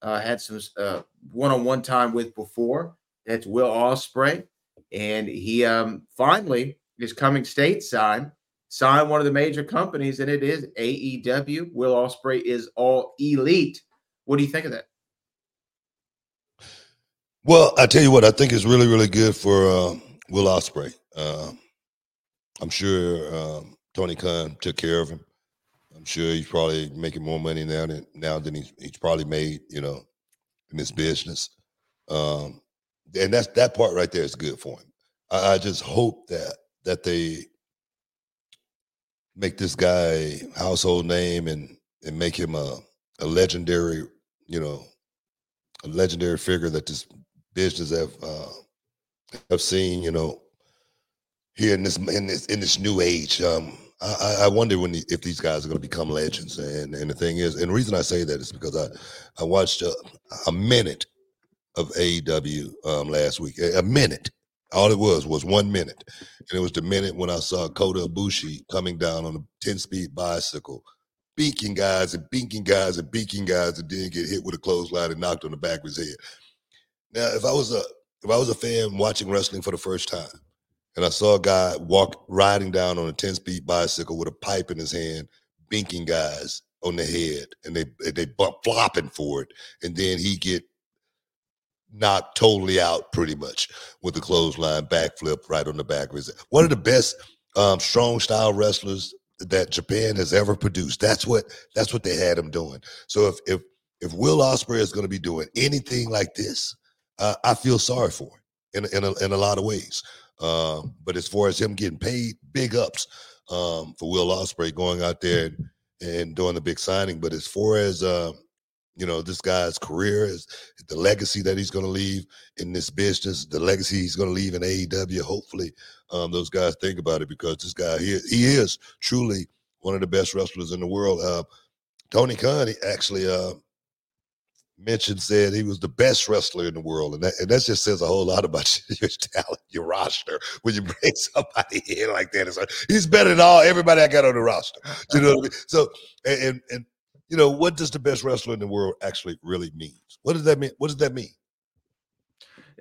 uh, had some uh, one-on-one time with before. That's Will Ospreay, and he um, finally is coming stateside. Signed one of the major companies, and it is AEW. Will Ospreay is all elite. What do you think of that? Well, I tell you what, I think it's really, really good for um, Will Ospreay. Um, I'm sure um, Tony Khan took care of him. I'm sure he's probably making more money now than now than he's, he's probably made, you know, in this business. Um, and that's that part right there is good for him. I, I just hope that that they make this guy household name and and make him a a legendary, you know, a legendary figure that this business have uh, have seen, you know, here in this in this in this new age. Um, I, I- wonder when the, if these guys are going to become legends. And and the thing is, and the reason I say that is because I I watched a, a minute of AEW um, last week. A, minute. All it was was one minute, and it was the minute when I saw Kota Ibushi coming down on a ten speed bicycle, beaking guys and beaking guys and beaking guys, and then get hit with a clothesline and knocked on the back of his head. Now, if I was a if I was a fan watching wrestling for the first time, and I saw a guy walk riding down on a ten speed bicycle with a pipe in his hand, binking guys on the head, and they they bump flopping for it, and then he get knocked totally out pretty much with a clothesline backflip right on the back of his head. One of the best um, strong style wrestlers that Japan has ever produced. That's what that's what they had him doing. So if if if Will Ospreay is going to be doing anything like this, uh, I feel sorry for him in in a, in a lot of ways. Um, but as far as him getting paid, big ups um, for Will Ospreay going out there and, and doing the big signing. But as far as uh, you know, this guy's career is the legacy that he's going to leave in this business, the legacy he's going to leave in AEW. Hopefully, um, those guys think about it because this guy he, he is truly one of the best wrestlers in the world. Uh, Tony Khan actually uh, mentioned said he was the best wrestler in the world, and that, and that just says a whole lot about your talent, your roster. When you bring somebody in like that, it's like, he's better than all everybody I got on the roster. You know what I mean? So and, and you know what does the best wrestler in the world actually really mean? What does that mean? What does that mean?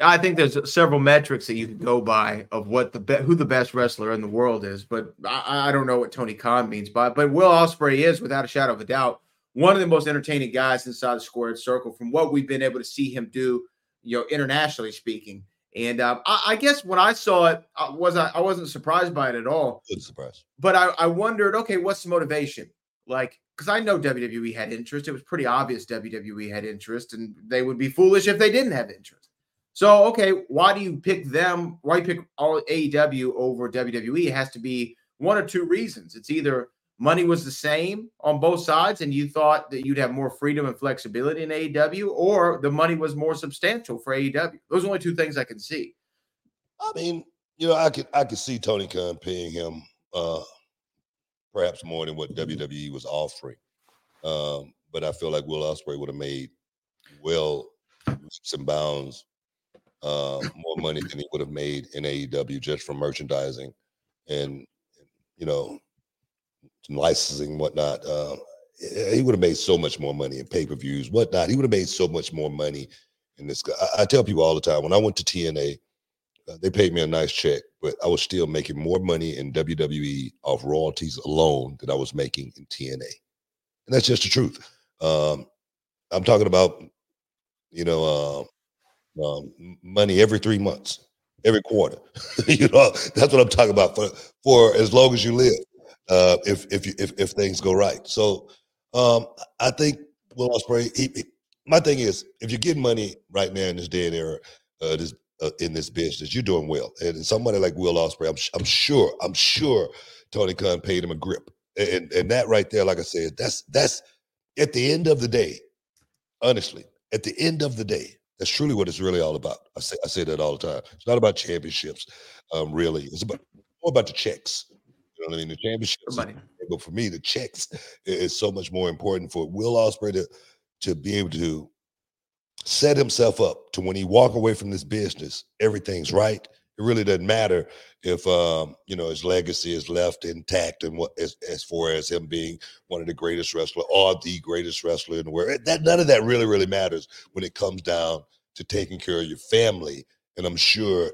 I think there's several metrics that you can go by of what the be- who the best wrestler in the world is, but I, I don't know what Tony Khan means by. But Will Ospreay is, without a shadow of a doubt, one of the most entertaining guys inside the squared circle. From what we've been able to see him do, you know, internationally speaking. And um, I, I guess when I saw it, I was I, I wasn't surprised by it at all. Good surprise. But I, I wondered, okay, what's the motivation? like because I know WWE had interest. It was pretty obvious WWE had interest, and they would be foolish if they didn't have interest. So, okay, why do you pick them? Why you pick all AEW over WWE? It has to be one or two reasons. It's either money was the same on both sides, and you thought that you'd have more freedom and flexibility in AEW, or the money was more substantial for AEW. Those are only two things I can see. I mean, you know, I could I could see Tony Khan paying him uh perhaps more than what WWE was offering. Um, but I feel like Will Ospreay would have made well leaps and bounds uh, more money than he would have made in AEW just from merchandising and you know licensing whatnot. Uh, he would have made so much more money in pay per views, whatnot. He would have made so much more money in this. I, I tell people all the time when I went to TNA, uh, they paid me a nice check, but I was still making more money in WWE off royalties alone than I was making in TNA, and that's just the truth. Um, I'm talking about, you know, uh, um, money every three months, every quarter. you know, that's what I'm talking about for for as long as you live. Uh, if if you, if if things go right, so um, I think Will Ospreay. He, he, my thing is, if you're getting money right now in this day and era, uh, this uh, in this business, you're doing well. And somebody like Will Ospreay, I'm, I'm sure, I'm sure Tony Khan paid him a grip. And and that right there, like I said, that's that's at the end of the day, honestly, at the end of the day, that's truly what it's really all about. I say I say that all the time. It's not about championships, um, really. It's about more about the checks. You know what I mean? The championships, Money. but for me, the checks is so much more important for Will Ospreay to to be able to set himself up to when he walk away from this business, everything's right. It really doesn't matter if um, you know his legacy is left intact and what as, as far as him being one of the greatest wrestler or the greatest wrestler in the world. That none of that really, really matters when it comes down to taking care of your family. And I'm sure,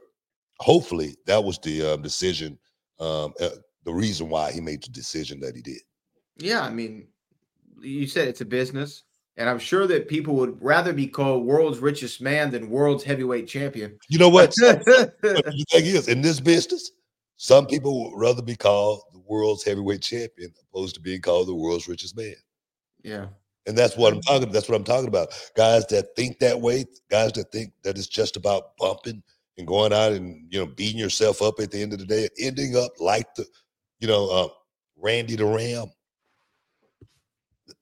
hopefully, that was the um, decision, um, uh, the reason why he made the decision that he did. Yeah, I mean, you said it's a business, and I'm sure that people would rather be called world's richest man than world's heavyweight champion. You know what? the thing is, in this business, some people would rather be called the world's heavyweight champion opposed to being called the world's richest man. yeah. And that's what I'm talking. That's what I'm talking about. Guys that think that way, guys that think that it's just about bumping and going out and you know beating yourself up at the end of the day, ending up like the, you know, uh, Randy the Ram.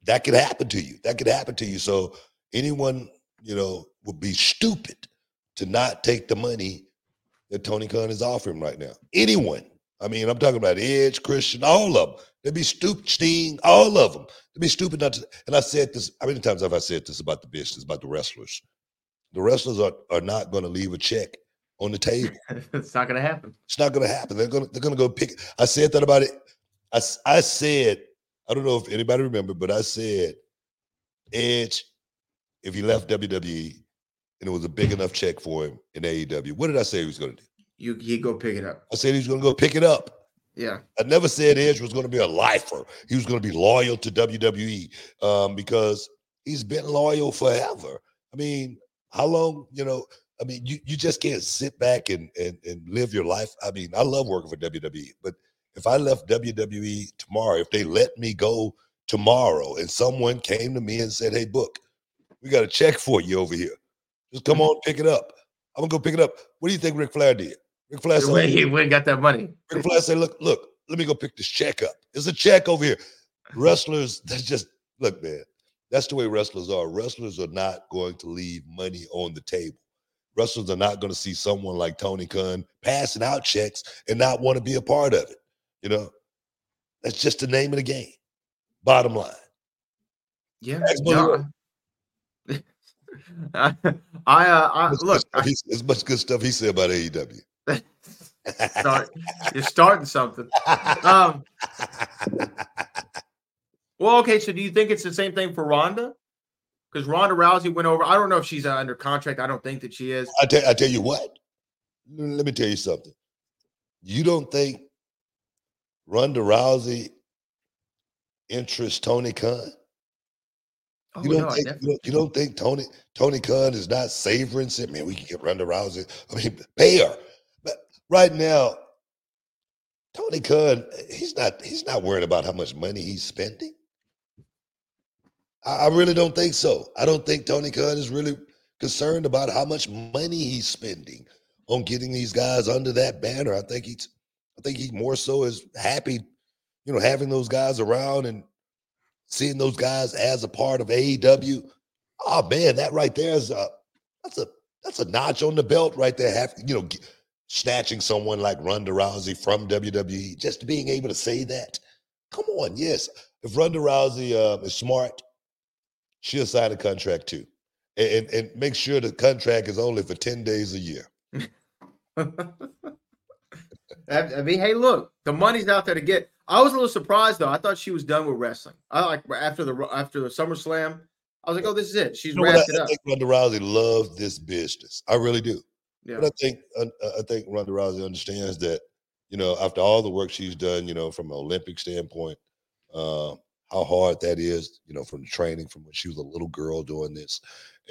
That could happen to you. That could happen to you. So anyone, you know, would be stupid to not take the money that Tony Khan is offering right now. Anyone. I mean, I'm talking about Edge, Christian, all of them. They'd be stupid, Sting, all of them. They'd be stupid not to. And I said this. How many times have I said this about the business, about the wrestlers? The wrestlers are, are not going to leave a check on the table. it's not going to happen. It's not going to happen. They're going to they're going to go pick. I said that about it. I I said I don't know if anybody remember, but I said Edge, if he left WWE and it was a big enough check for him in AEW, what did I say he was going to do? You he go pick it up. I said he was going to go pick it up. Yeah. I never said Edge was going to be a lifer. He was going to be loyal to WWE um, because he's been loyal forever. I mean, how long? You know, I mean, you you just can't sit back and and and live your life. I mean, I love working for WWE, but if I left WWE tomorrow, if they let me go tomorrow, and someone came to me and said, "Hey, book, we got a check for you over here. Just come mm-hmm. on, pick it up." I'm gonna go pick it up. What do you think Ric Flair did? Ric Flair said, he went got that money. Ric Flair said, "Look, look, let me go pick this check up. There's a check over here." Wrestlers, that's just look, man. That's the way wrestlers are. Wrestlers are not going to leave money on the table. Wrestlers are not going to see someone like Tony Khan passing out checks and not want to be a part of it. You know, that's just the name of the game. Bottom line. Yeah. No, I, I, uh, I look. he- much good stuff he said about AEW. Start, you're starting something. Um, well, okay. So, do you think it's the same thing for Ronda? Because Ronda Rousey went over. I don't know if she's uh, under contract. I don't think that she is. I tell, I tell you what. Let me tell you something. You don't think Ronda Rousey interests Tony Khan? Oh, You don't no, think you don't, you don't think Tony Tony Khan is not savoring saying, man, we can get Ronda Rousey. I mean, pay her. But right now, Tony Khan, he's not he's not worried about how much money he's spending. I, I really don't think so. I don't think Tony Khan is really concerned about how much money he's spending on getting these guys under that banner. I think he's I think he more so is happy, you know, having those guys around and seeing those guys as a part of AEW. Oh man, that right there is a that's a that's a notch on the belt right there. Have you know, snatching someone like Ronda Rousey from WWE, just being able to say that. Come on, yes. If Ronda Rousey uh, is smart, she'll sign a contract too, and, and make sure the contract is only for ten days a year. I mean, hey, look, the money's out there to get. I was a little surprised though. I thought she was done with wrestling. I like after the after the SummerSlam. I was like, oh, this is it. She's You know wrapped? I, it I up. think Ronda Rousey loves this business. I really do. Yeah. But I think uh, I think Ronda Rousey understands that, you know, after all the work she's done, you know, from an Olympic standpoint, um, how hard that is, you know, from training from when she was a little girl doing this,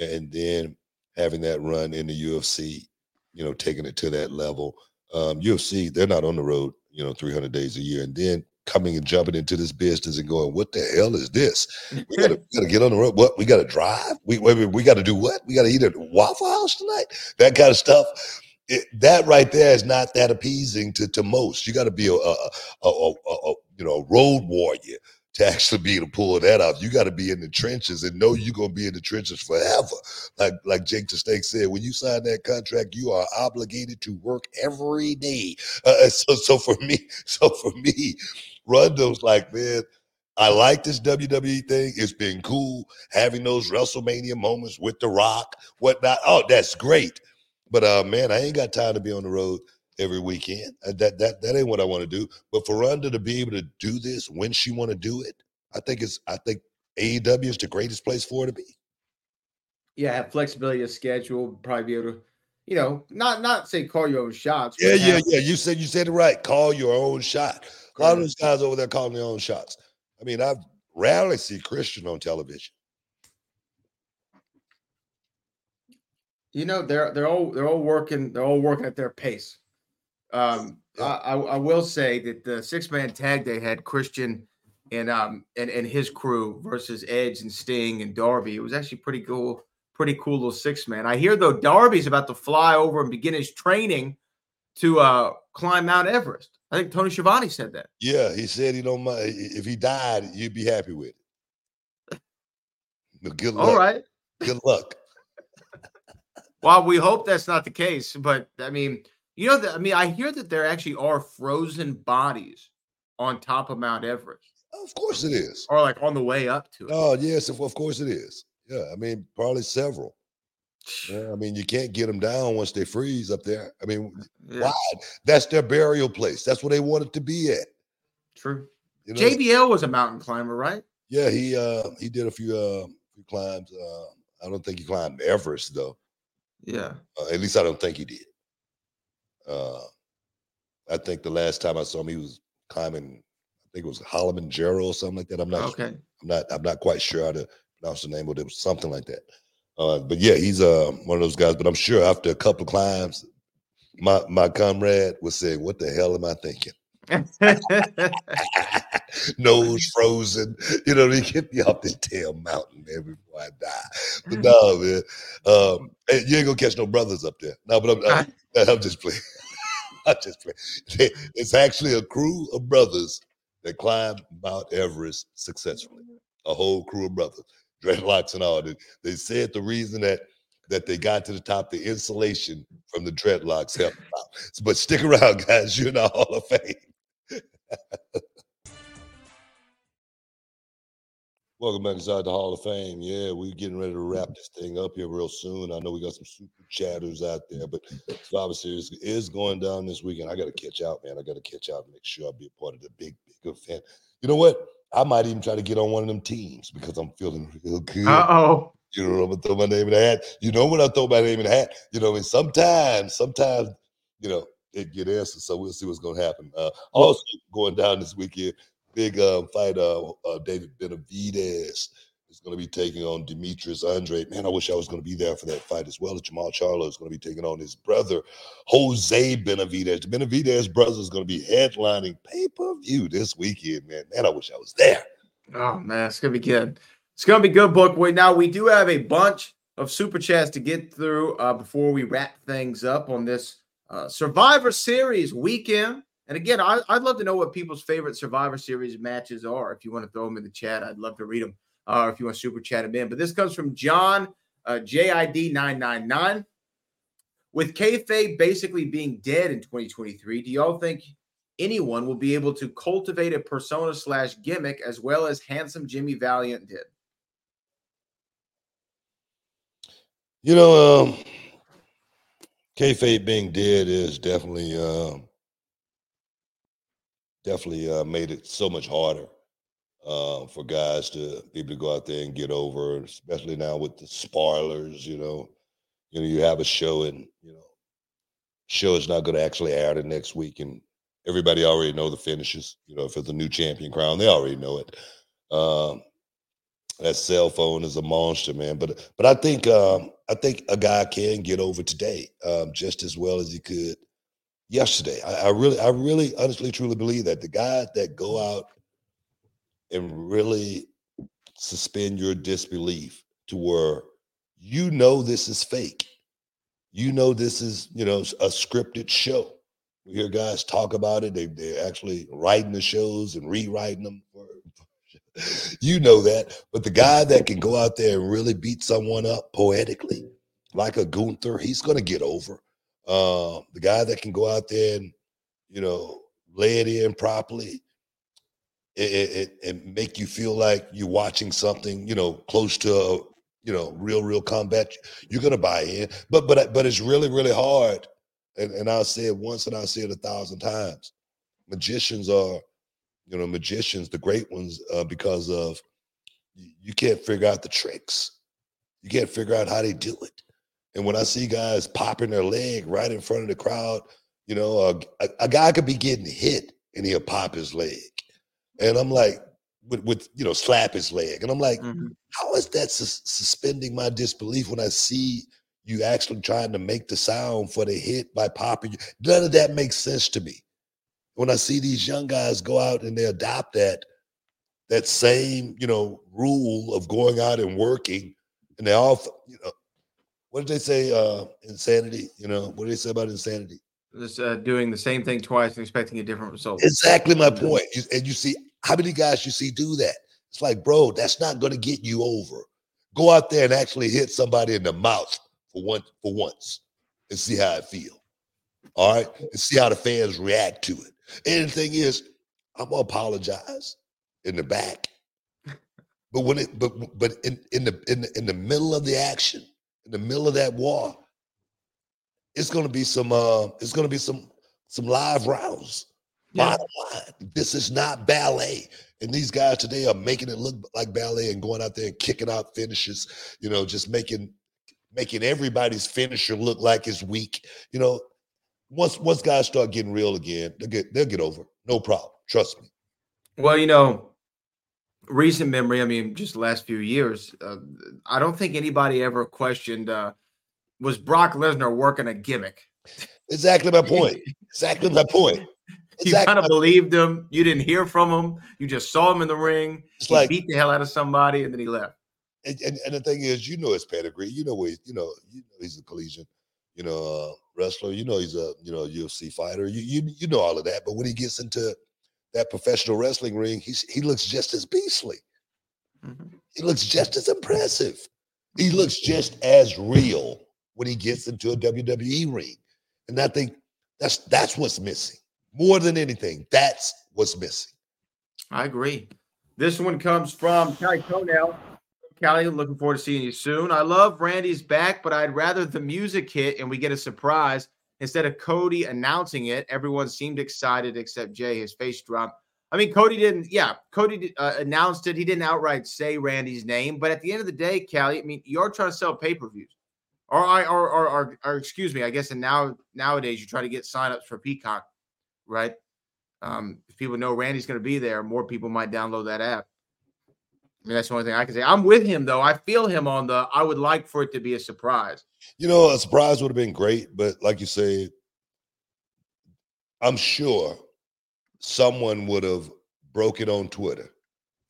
and then having that run in the UFC, you know, taking it to that level. Um, UFC, they're not on the road, you know, 300 days a year, and then coming and jumping into this business and going, what the hell is this? We gotta, we gotta get on the road. What? We gotta drive. We we, we got to do what? We got to eat at Waffle House tonight. That kind of stuff. It, that right there is not that appeasing to, to most. You got to be a, a, a, a, a you know a road warrior to actually be able to pull that off. You got to be in the trenches and know you're gonna be in the trenches forever. Like like Jake the said, when you sign that contract, you are obligated to work every day. Uh, so so for me, so for me, Ronda's like, man, I like this WWE thing. It's been cool having those WrestleMania moments with The Rock, whatnot. Oh, that's great. But uh, man, I ain't got time to be on the road every weekend. That that that ain't what I want to do. But for Ronda to be able to do this when she want to do it, I think it's I think AEW is the greatest place for her to be. yeah, have flexibility of schedule, probably be able to, you know, not not say call your own shots. Yeah, yeah, have- yeah. You said you said it right. Call your own shot. A lot of those guys over there calling their own shots. I mean, I rarely see Christian on television. You know, they're they're all they're all working they're all working at their pace. Um, Yeah. I, I I will say that the six man tag they had Christian and um and and his crew versus Edge and Sting and Darby. It was actually pretty cool, pretty cool little six man. I hear though Darby's about to fly over and begin his training to uh climb Mount Everest. I think Tony Schiavone said that. Yeah, he said he don't mind if he died, you'd be happy with it. But good luck. All right. Good luck. Well, we hope that's not the case, but I mean, you know, that I mean, I hear that there actually are frozen bodies on top of Mount Everest, Of course it is. or like on the way up to it. Oh yes, of, of course it is. Yeah, I mean probably several. Yeah, I mean you can't get them down once they freeze up there. I mean, Yeah, why? That's their burial place. That's where they wanted to be at. true. You know? JBL was a mountain climber, right? Yeah, he uh he did a few uh few climbs. Uh I don't think he climbed Everest though. Yeah. Uh, at least I don't think he did. Uh I think the last time I saw him, he was climbing. I think it was Kilimanjaro or something like that. I'm not. Sure. Okay. I'm not. I'm not quite sure how to pronounce the name, but it was something like that. Uh, but yeah, he's uh one of those guys. But I'm sure after a couple of climbs, my my comrade was say, "What the hell am I thinking?" Nose frozen. You know, they get me off this damn mountain, man, before I die. But no, man, um, hey, you ain't gonna catch no brothers up there. No, but I'm, I'm, I'm just playing. I'm just playing. It's actually a crew of brothers that climbed Mount Everest successfully. A whole crew of brothers, dreadlocks and all. They, they said the reason that that they got to the top, the insulation from the dreadlocks helped them out. But stick around, guys. You're in the Hall of Fame. Welcome back inside the Hall of Fame. Yeah, we're getting ready to wrap this thing up here real soon. I know we got some super chatters out there, but Survivor Series is going down this weekend. I got to catch out, man. I got to catch out and make sure I be a part of the big, big event. You know what? I might even try to get on one of them teams because I'm feeling real good. Uh oh. You know, I'm gonna throw my name in the hat. You know when I throw my name in the hat, you know, and sometimes, sometimes, you know, it get answers. So we'll see what's gonna happen. Uh also going down this weekend, big uh, fight, uh, uh David Benavidez is gonna be taking on Demetrius Andrade. Man, I wish I was gonna be there for that fight as well. Jermall Charlo is gonna be taking on his brother, Jose Benavidez. The Benavidez brother is gonna be headlining pay-per-view this weekend, man. Man, I wish I was there. Oh man, it's gonna be good. It's gonna be good book. Wait, now we do have a bunch of super chats to get through uh, before we wrap things up on this uh, Survivor Series weekend. And again, I, would love to know what people's favorite Survivor Series matches are. If you want to throw them in the chat, I'd love to read them. Uh, if you want to super chat them in, but this comes from John uh, JID nine nine nine. With kayfabe basically being dead in 2023, do y'all think anyone will be able to cultivate a persona slash gimmick as well as handsome Jimmy Valiant did? You know, um, kayfabe being dead is definitely, uh, definitely uh, made it so much harder uh, for guys to be able to go out there and get over, especially now with the spoilers. You know, you know, you have a show and you know, show is not going to actually air the next week, and everybody already know the finishes. You know, if it's a new champion crown, they already know it. Um, that cell phone is a monster, man. But but I think um, I think a guy can get over today um, just as well as he could yesterday. I, I, really, I really, honestly, truly believe that the guys that go out and really suspend your disbelief to where you know this is fake, you know this is you know a scripted show. We hear guys talk about it. They they're actually writing the shows and rewriting them you know that. But the guy that can go out there and really beat someone up poetically, like a Gunther, he's going to get over. Uh, the guy that can go out there and, you know, lay it in properly and, and make you feel like you're watching something, you know, close to, a, you know, real, real combat, you're going to buy in. But, but, but it's really, really hard. And, and I'll say it once and I'll say it a thousand times. Magicians are you know, magicians, the great ones, uh, because of you can't figure out the tricks. You can't figure out how they do it. And when I see guys popping their leg right in front of the crowd, you know, a, a guy could be getting hit and he'll pop his leg. And I'm like, with, with you know, slap his leg. And I'm like, mm-hmm. how is that suspending my disbelief when I see you actually trying to make the sound for the hit by popping? None of that makes sense to me when I see these young guys go out and they adopt that that same you know rule of going out and working, and they all you know what did they say? Uh, insanity. You know what did they say about insanity? Just uh, doing the same thing twice and expecting a different result. Exactly my point. You, and you see how many guys you see do that. It's like, bro, that's not going to get you over. Go out there and actually hit somebody in the mouth for one for once and see how it feels. All right, and see how the fans react to it. And the thing is, I'm gonna apologize in the back. But when it but but in, in the in the in the middle of the action, in the middle of that war, it's gonna be some uh it's gonna be some some live rounds. Yeah. Bottom line, this is not ballet. And these guys today are making it look like ballet and going out there and kicking out finishes, you know, just making making everybody's finisher look like it's weak. You know, once once guys start getting real again, they'll get they'll get over. No problem. Trust me. Well, you know, recent memory. I mean, just the last few years. Uh, I don't think anybody ever questioned uh, was Brock Lesnar working a gimmick. Exactly my point. exactly my point. Exactly you kind of believed him. You didn't hear from him. You just saw him in the ring. It's he like beat the hell out of somebody, and then he left. And, and, and the thing is, you know his pedigree. You know where he's, you know, you know he's a collegian you know, uh, wrestler. You know, he's a you know UFC fighter. You you you know all of that. But when he gets into that professional wrestling ring, he's he looks just as beastly. Mm-hmm. He looks just as impressive. He looks just as real when he gets into a WWE ring. And I think that's that's what's missing. More than anything, that's what's missing. I agree. This one comes from Ty Conell. Callie, looking forward to seeing you soon. I love Randy's back, but I'd rather the music hit and we get a surprise instead of Cody announcing it. Everyone seemed excited except Jay. His face dropped. I mean, Cody didn't. Yeah, Cody uh, announced it. He didn't outright say Randy's name, but at the end of the day, Callie, I mean, you're trying to sell pay per views, or I, or, or, or, or, excuse me, I guess. And now nowadays, you try to get signups for Peacock, right? Um, if people know Randy's going to be there, more people might download that app. I mean, that's the only thing I can say. I'm with him though. I feel him on the. I would like for it to be a surprise. You know, a surprise would have been great, but like you said, I'm sure someone would have broke it on Twitter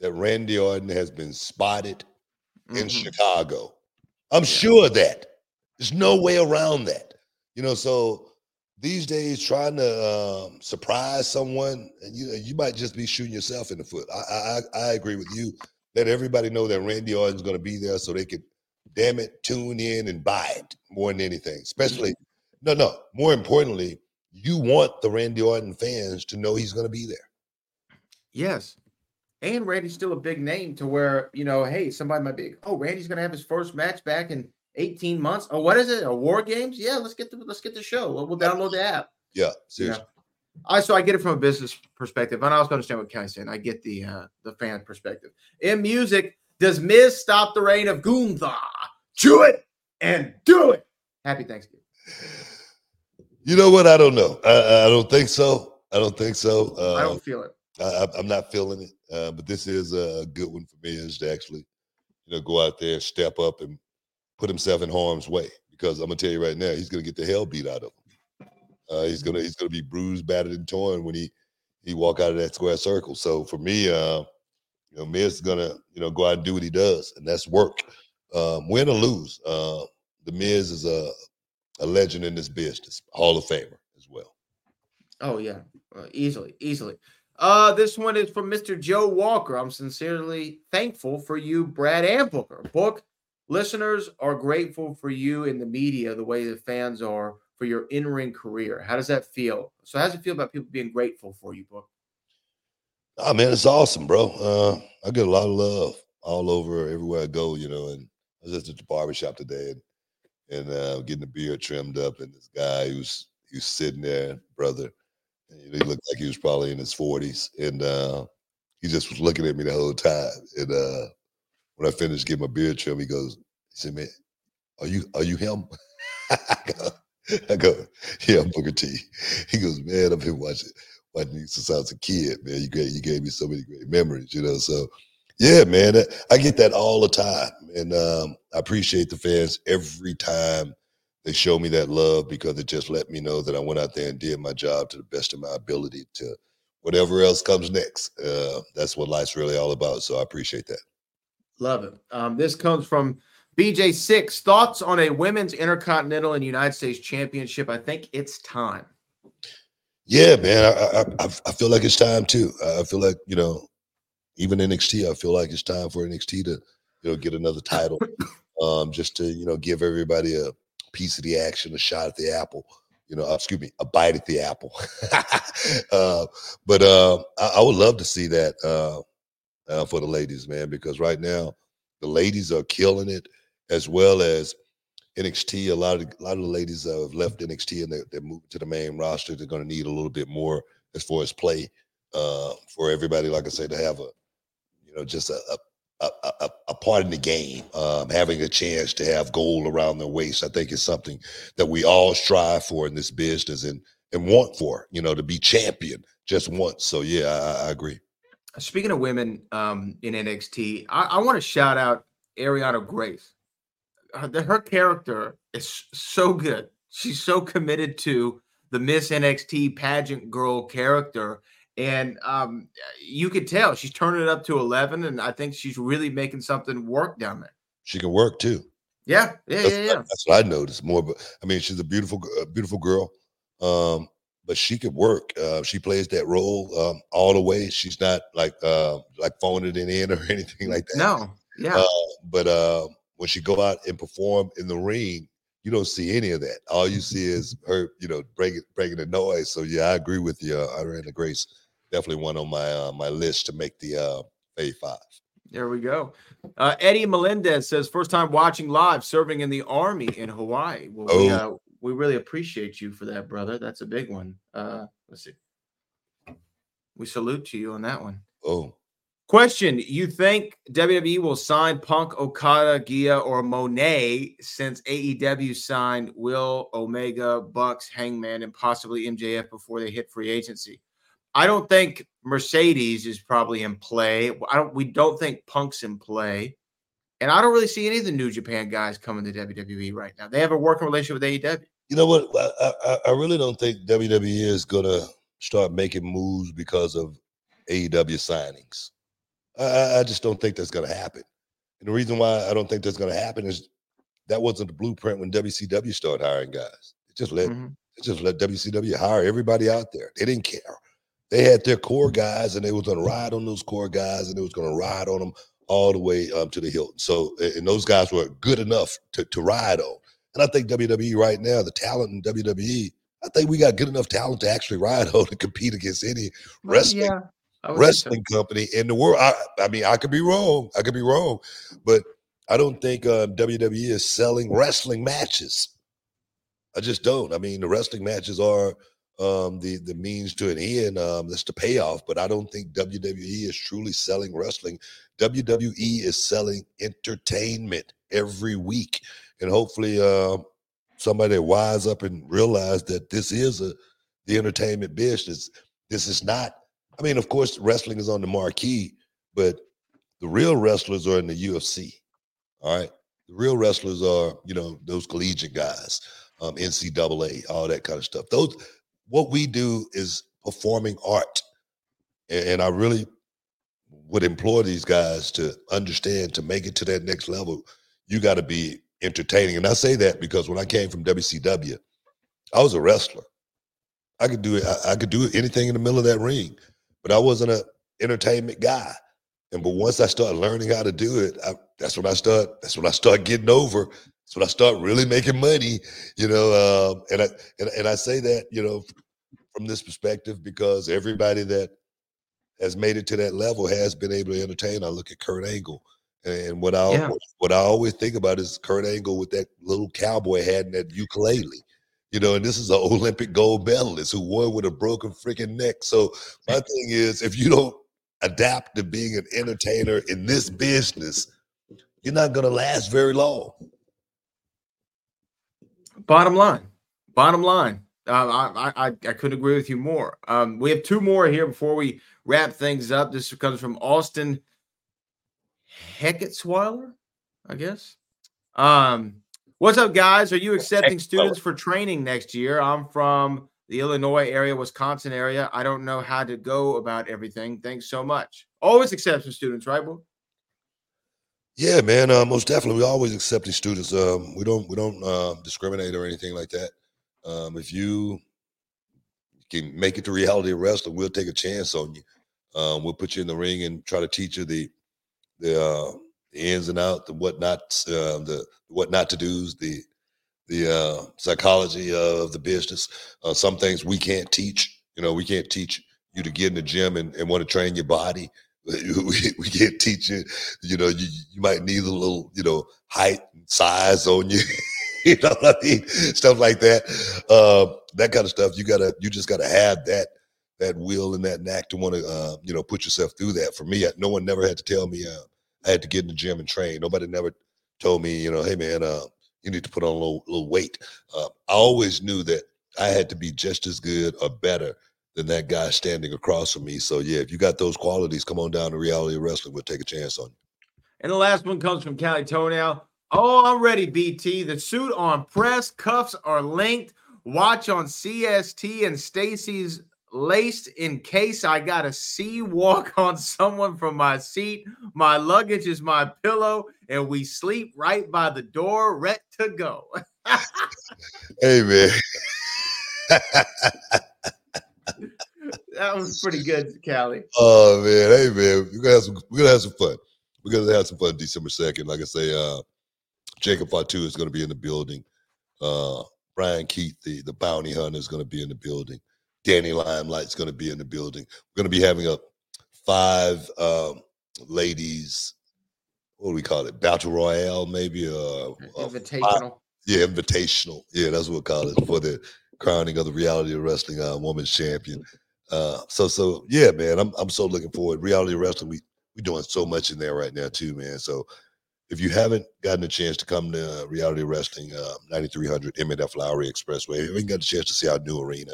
that Randy Orton has been spotted in Mhm. Chicago. I'm sure of that. There's no way around that. You know, so these days trying to um, surprise someone, and you know, you might just be shooting yourself in the foot. I, I I agree with you. Let everybody know that Randy Orton's going to be there, so they can, damn it, tune in and buy it more than anything. Especially, no, no. More importantly, you want the Randy Orton fans to know he's going to be there. Yes. And Randy's still a big name to where, you know, hey, somebody might be, oh, Randy's gonna have his first match back in 18 months. Oh, what is it? A war games? Yeah, let's get the let's get the show. We'll, we'll download the app. Yeah, seriously. know? I so I get it from a business perspective, and I also understand what Kenny's saying. I get the uh the fan perspective. In music, does Miz stop the reign of Gunther? Chew it and do it. Happy Thanksgiving. You know what? I don't know. I, I don't think so. I don't think so. Uh, I don't feel it. I, I'm not feeling it, uh, but this is a good one for me is to actually, you know, go out there, step up, and put himself in harm's way. Because I'm gonna tell you right now, he's gonna get the hell beat out of him. Uh, he's gonna he's gonna be bruised, battered, and torn when he he walk out of that square circle. So for me, uh, you know, Miz is gonna you know go out and do what he does, and that's work. Um, win or lose, uh, the Miz is a a legend in this business, Hall of Famer as well. Oh yeah, uh, easily, easily. Uh, this one is from Mr. Joe Walker. I'm sincerely thankful for you, Brad and Booker. Book listeners are grateful for you in the media the way the fans are for your in-ring career. How does that feel? So, how does it feel about people being grateful for you, Book? Oh man, it's awesome, bro. Uh, I get a lot of love all over everywhere I go, you know. And I was just at the barbershop today and and uh, getting the beard trimmed up, and this guy who's was sitting there, brother. He looked like he was probably in his forties, and uh, he just was looking at me the whole time. And uh, when I finished getting my beard trimmed, he goes, he said, "Man, are you are you him?" I I go, "Yeah, I'm Booker T." He goes, "Man, I've been watching." watching you since I was a kid, man. You gave, you gave me so many great memories, you know. So, yeah, man, I get that all the time, and um, I appreciate the fans every time they show me that love because it just let me know that I went out there and did my job to the best of my ability. To whatever else comes next, uh, that's what life's really all about. So I appreciate that. Love it. Um, this comes from BJ6. Thoughts on a women's intercontinental and United States championship? I think it's time. Yeah, man, I, I I feel like it's time too. I I feel like you know, even NXT, I feel like it's time for NXT to you know get another title, um, just to you know give everybody a piece of the action, a shot at the apple. You know, uh, excuse me, a bite at the apple. uh, but uh, I, I would love to see that uh, uh, for the ladies, man, because right now the ladies are killing it, as well as NXT. A lot of a lot of the ladies have left NXT and they're, they're moving to the main roster. They're going to need a little bit more as far as play uh, for everybody. Like I said, to have a you know just a a, a, a, a part in the game, um, having a chance to have gold around their waist. I think is something that we all strive for in this business and and want for. You know, to be champion just once. So yeah, I, I agree. Speaking of women um, in NXT, I, I want to shout out Arianna Grace. Her, her character is so good. She's so committed to the Miss NXT pageant girl character. And um, you could tell she's turning it up to 11. And I think she's really making something work down there. She can work too. Yeah. Yeah. That's, Yeah. Yeah. that's what I noticed more. But I mean, she's a beautiful, beautiful girl. Um, but she could work. Uh, she plays that role um, all the way. She's not like uh, like phoning it in or anything like that. No. Yeah. Uh, but uh, when she go out and perform in the ring, you don't see any of that. All you see is her, you know, breaking breaking the noise. So yeah, I agree with you. Uh, Arianna Grace definitely one on my uh, my list to make the uh, Fave Five. There we go. Uh, Eddie Melendez says, first time watching live, serving in the army in Hawaii. Well, we, uh, Oh. we really appreciate you for that, brother. That's a big one. Uh, let's see. We salute to you on that one. Oh, Question: You think WWE will sign Punk, Okada, Gia, or Moné since AEW signed Will, Omega, Bucks, Hangman, and possibly MJF before they hit free agency? I don't think Mercedes is probably in play. I don't. We don't think Punk's in play, and I don't really see any of the New Japan guys coming to WWE right now. They have a working relationship with AEW. you know what? I, I, I really don't think WWE is gonna start making moves because of AEW signings. I- I, just don't think that's gonna happen. And the reason why I don't think that's going to happen is that wasn't the blueprint when WCW started hiring guys. It just let Mhm. it just let WCW hire everybody out there. They didn't care. They had their core guys, and they was going to ride on those core guys, and they was going to ride on them all the way um, to the Hilton. So, and those guys were good enough to, to ride on. And I think WWE right now, the talent in WWE, I think we got good enough talent to actually ride on and compete against any wrestling yeah, So. wrestling company in the world. I, I mean, I could be wrong. I could be wrong, but I don't think uh, WWE is selling wrestling matches. I just don't. I mean, the wrestling matches are um, the the means to an end. Um, that's the payoff. But I don't think WWE is truly selling wrestling. WWE is selling entertainment every week, and hopefully, uh, somebody wise up and realize that this is a the entertainment business. This is not I mean, of course, wrestling is on the marquee, but the real wrestlers are in the UFC. All right. The real wrestlers are, you know, those collegiate guys, um, NCAA, all that kind of stuff. Those, what we do is performing art. And, and I really would implore these guys to understand to make it to that next level, you got to be entertaining. And I say that because when I came from WCW, I was a wrestler. I could do it. I, I could do anything in the middle of that ring, but I wasn't an entertainment guy. And but once I started learning how to do it, I, that's when I start. That's when I start getting over. That's when I start really making money. You know, um, and I and, and I say that you know from this perspective because everybody that has made it to that level has been able to entertain. I look at Kurt Angle, and what I Yeah. what I always think about is Kurt Angle with that little cowboy hat and that ukulele. You know, and this is an Olympic gold medalist who won with a broken freaking neck. So my thing is, if you don't adapt to being an entertainer in this business, you're not going to last very long. Bottom line, bottom line. Um, I, I I I couldn't agree with you more. Um, we have two more here before we wrap things up. This comes from Austin Hecketsweiler, I guess. Um, what's up, guys? Are you accepting students for training next year? I'm from the Illinois area, Wisconsin area. I don't know how to go about everything. Thanks so much. Always accepting students, right? Will? Yeah, man. Uh, most definitely, we always accepting students. Um, we don't we don't uh, discriminate or anything like that. Um, if you can make it to reality of wrestling, we'll take a chance on you. Um, we'll put you in the ring and try to teach you the the, uh, the ins and outs, the what not, uh, the what not to do's, the the uh, psychology of the business. Uh, some things we can't teach. You know, we can't teach you to get in the gym and, and want to train your body. We, we can't teach you. You know, you, you might need a little, you know, height and size on you. you know what I mean? Stuff like that. Uh, that kind of stuff. You gotta, you just gotta have that that will and that knack to want to, uh, you know, put yourself through that. For me, no one never had to tell me uh, I had to get in the gym and train. Nobody never told me, you know, hey man, uh, you need to put on a little, little weight. Uh, I always knew that I had to be just as good or better than that guy standing across from me. So yeah, if you got those qualities, come on down to reality wrestling. We'll take a chance on you. And the last one comes from Cali Toenail. Oh, I'm ready, BT. The suit on press, cuffs are linked. Watch on CST and Stacy's laced in case I got to see walk on someone from my seat. My luggage is my pillow, and we sleep right by the door, ready to go. Hey man. that was pretty good, Callie. Oh man, hey man, we're gonna have some we're gonna have some fun. We're gonna have some fun December second. Like I say, uh Jacob Fatu is gonna be in the building. Uh Brian Keith, the, the bounty hunter, is gonna be in the building. Danny Limelight's gonna be in the building. We're gonna be having a five um ladies, what do we call it? Battle Royale, maybe uh, a Invitational. yeah, invitational. Yeah, that's what we call it for the crowning of the reality of wrestling uh, women's champion. Uh, so so yeah, man, I'm I'm so looking forward. Reality wrestling, we we doing so much in there right now too, man. So if you haven't gotten a chance to come to uh, Reality Wrestling, uh, 9300 Emmett F. Lowry Expressway, if you haven't got a chance to see our new arena,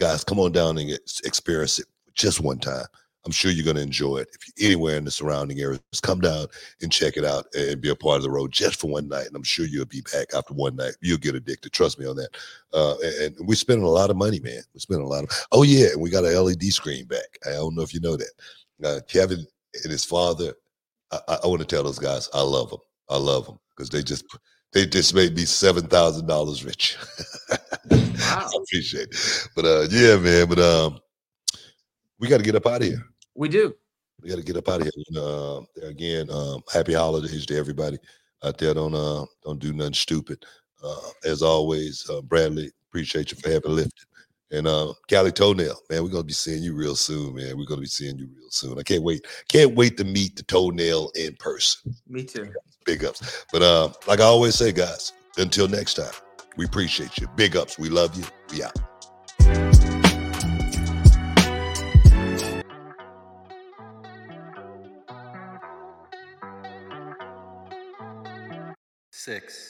guys, come on down and experience it just one time. I'm sure you're going to enjoy it. If you're anywhere in the surrounding areas, come down and check it out and be a part of the road just for one night. And I'm sure you'll be back after one night. You'll get addicted. Trust me on that. Uh, and, and we're spending a lot of money, man. We're spending a lot of. Oh yeah, and we got a LED screen back. I don't know if you know that. Uh, Kevin and his father I, I want to tell those guys I love them. I love them because they just they just made me seven thousand dollars rich. I appreciate it. But uh, yeah, man. But um, we got to get up out of here. We do. We got to get up out of here. And, uh, again, um, happy holidays to everybody out there. Don't uh, don't do nothing stupid. Uh, as always, uh, Bradley, appreciate you for having lifted. And uh, Cali Toenail, man, we're gonna be seeing you real soon, man. We're gonna be seeing you real soon. I can't wait. Can't wait to meet the toenail in person. Me too. Big ups. But uh, like I always say, guys, until next time, we appreciate you. Big ups. We love you. We out. Six.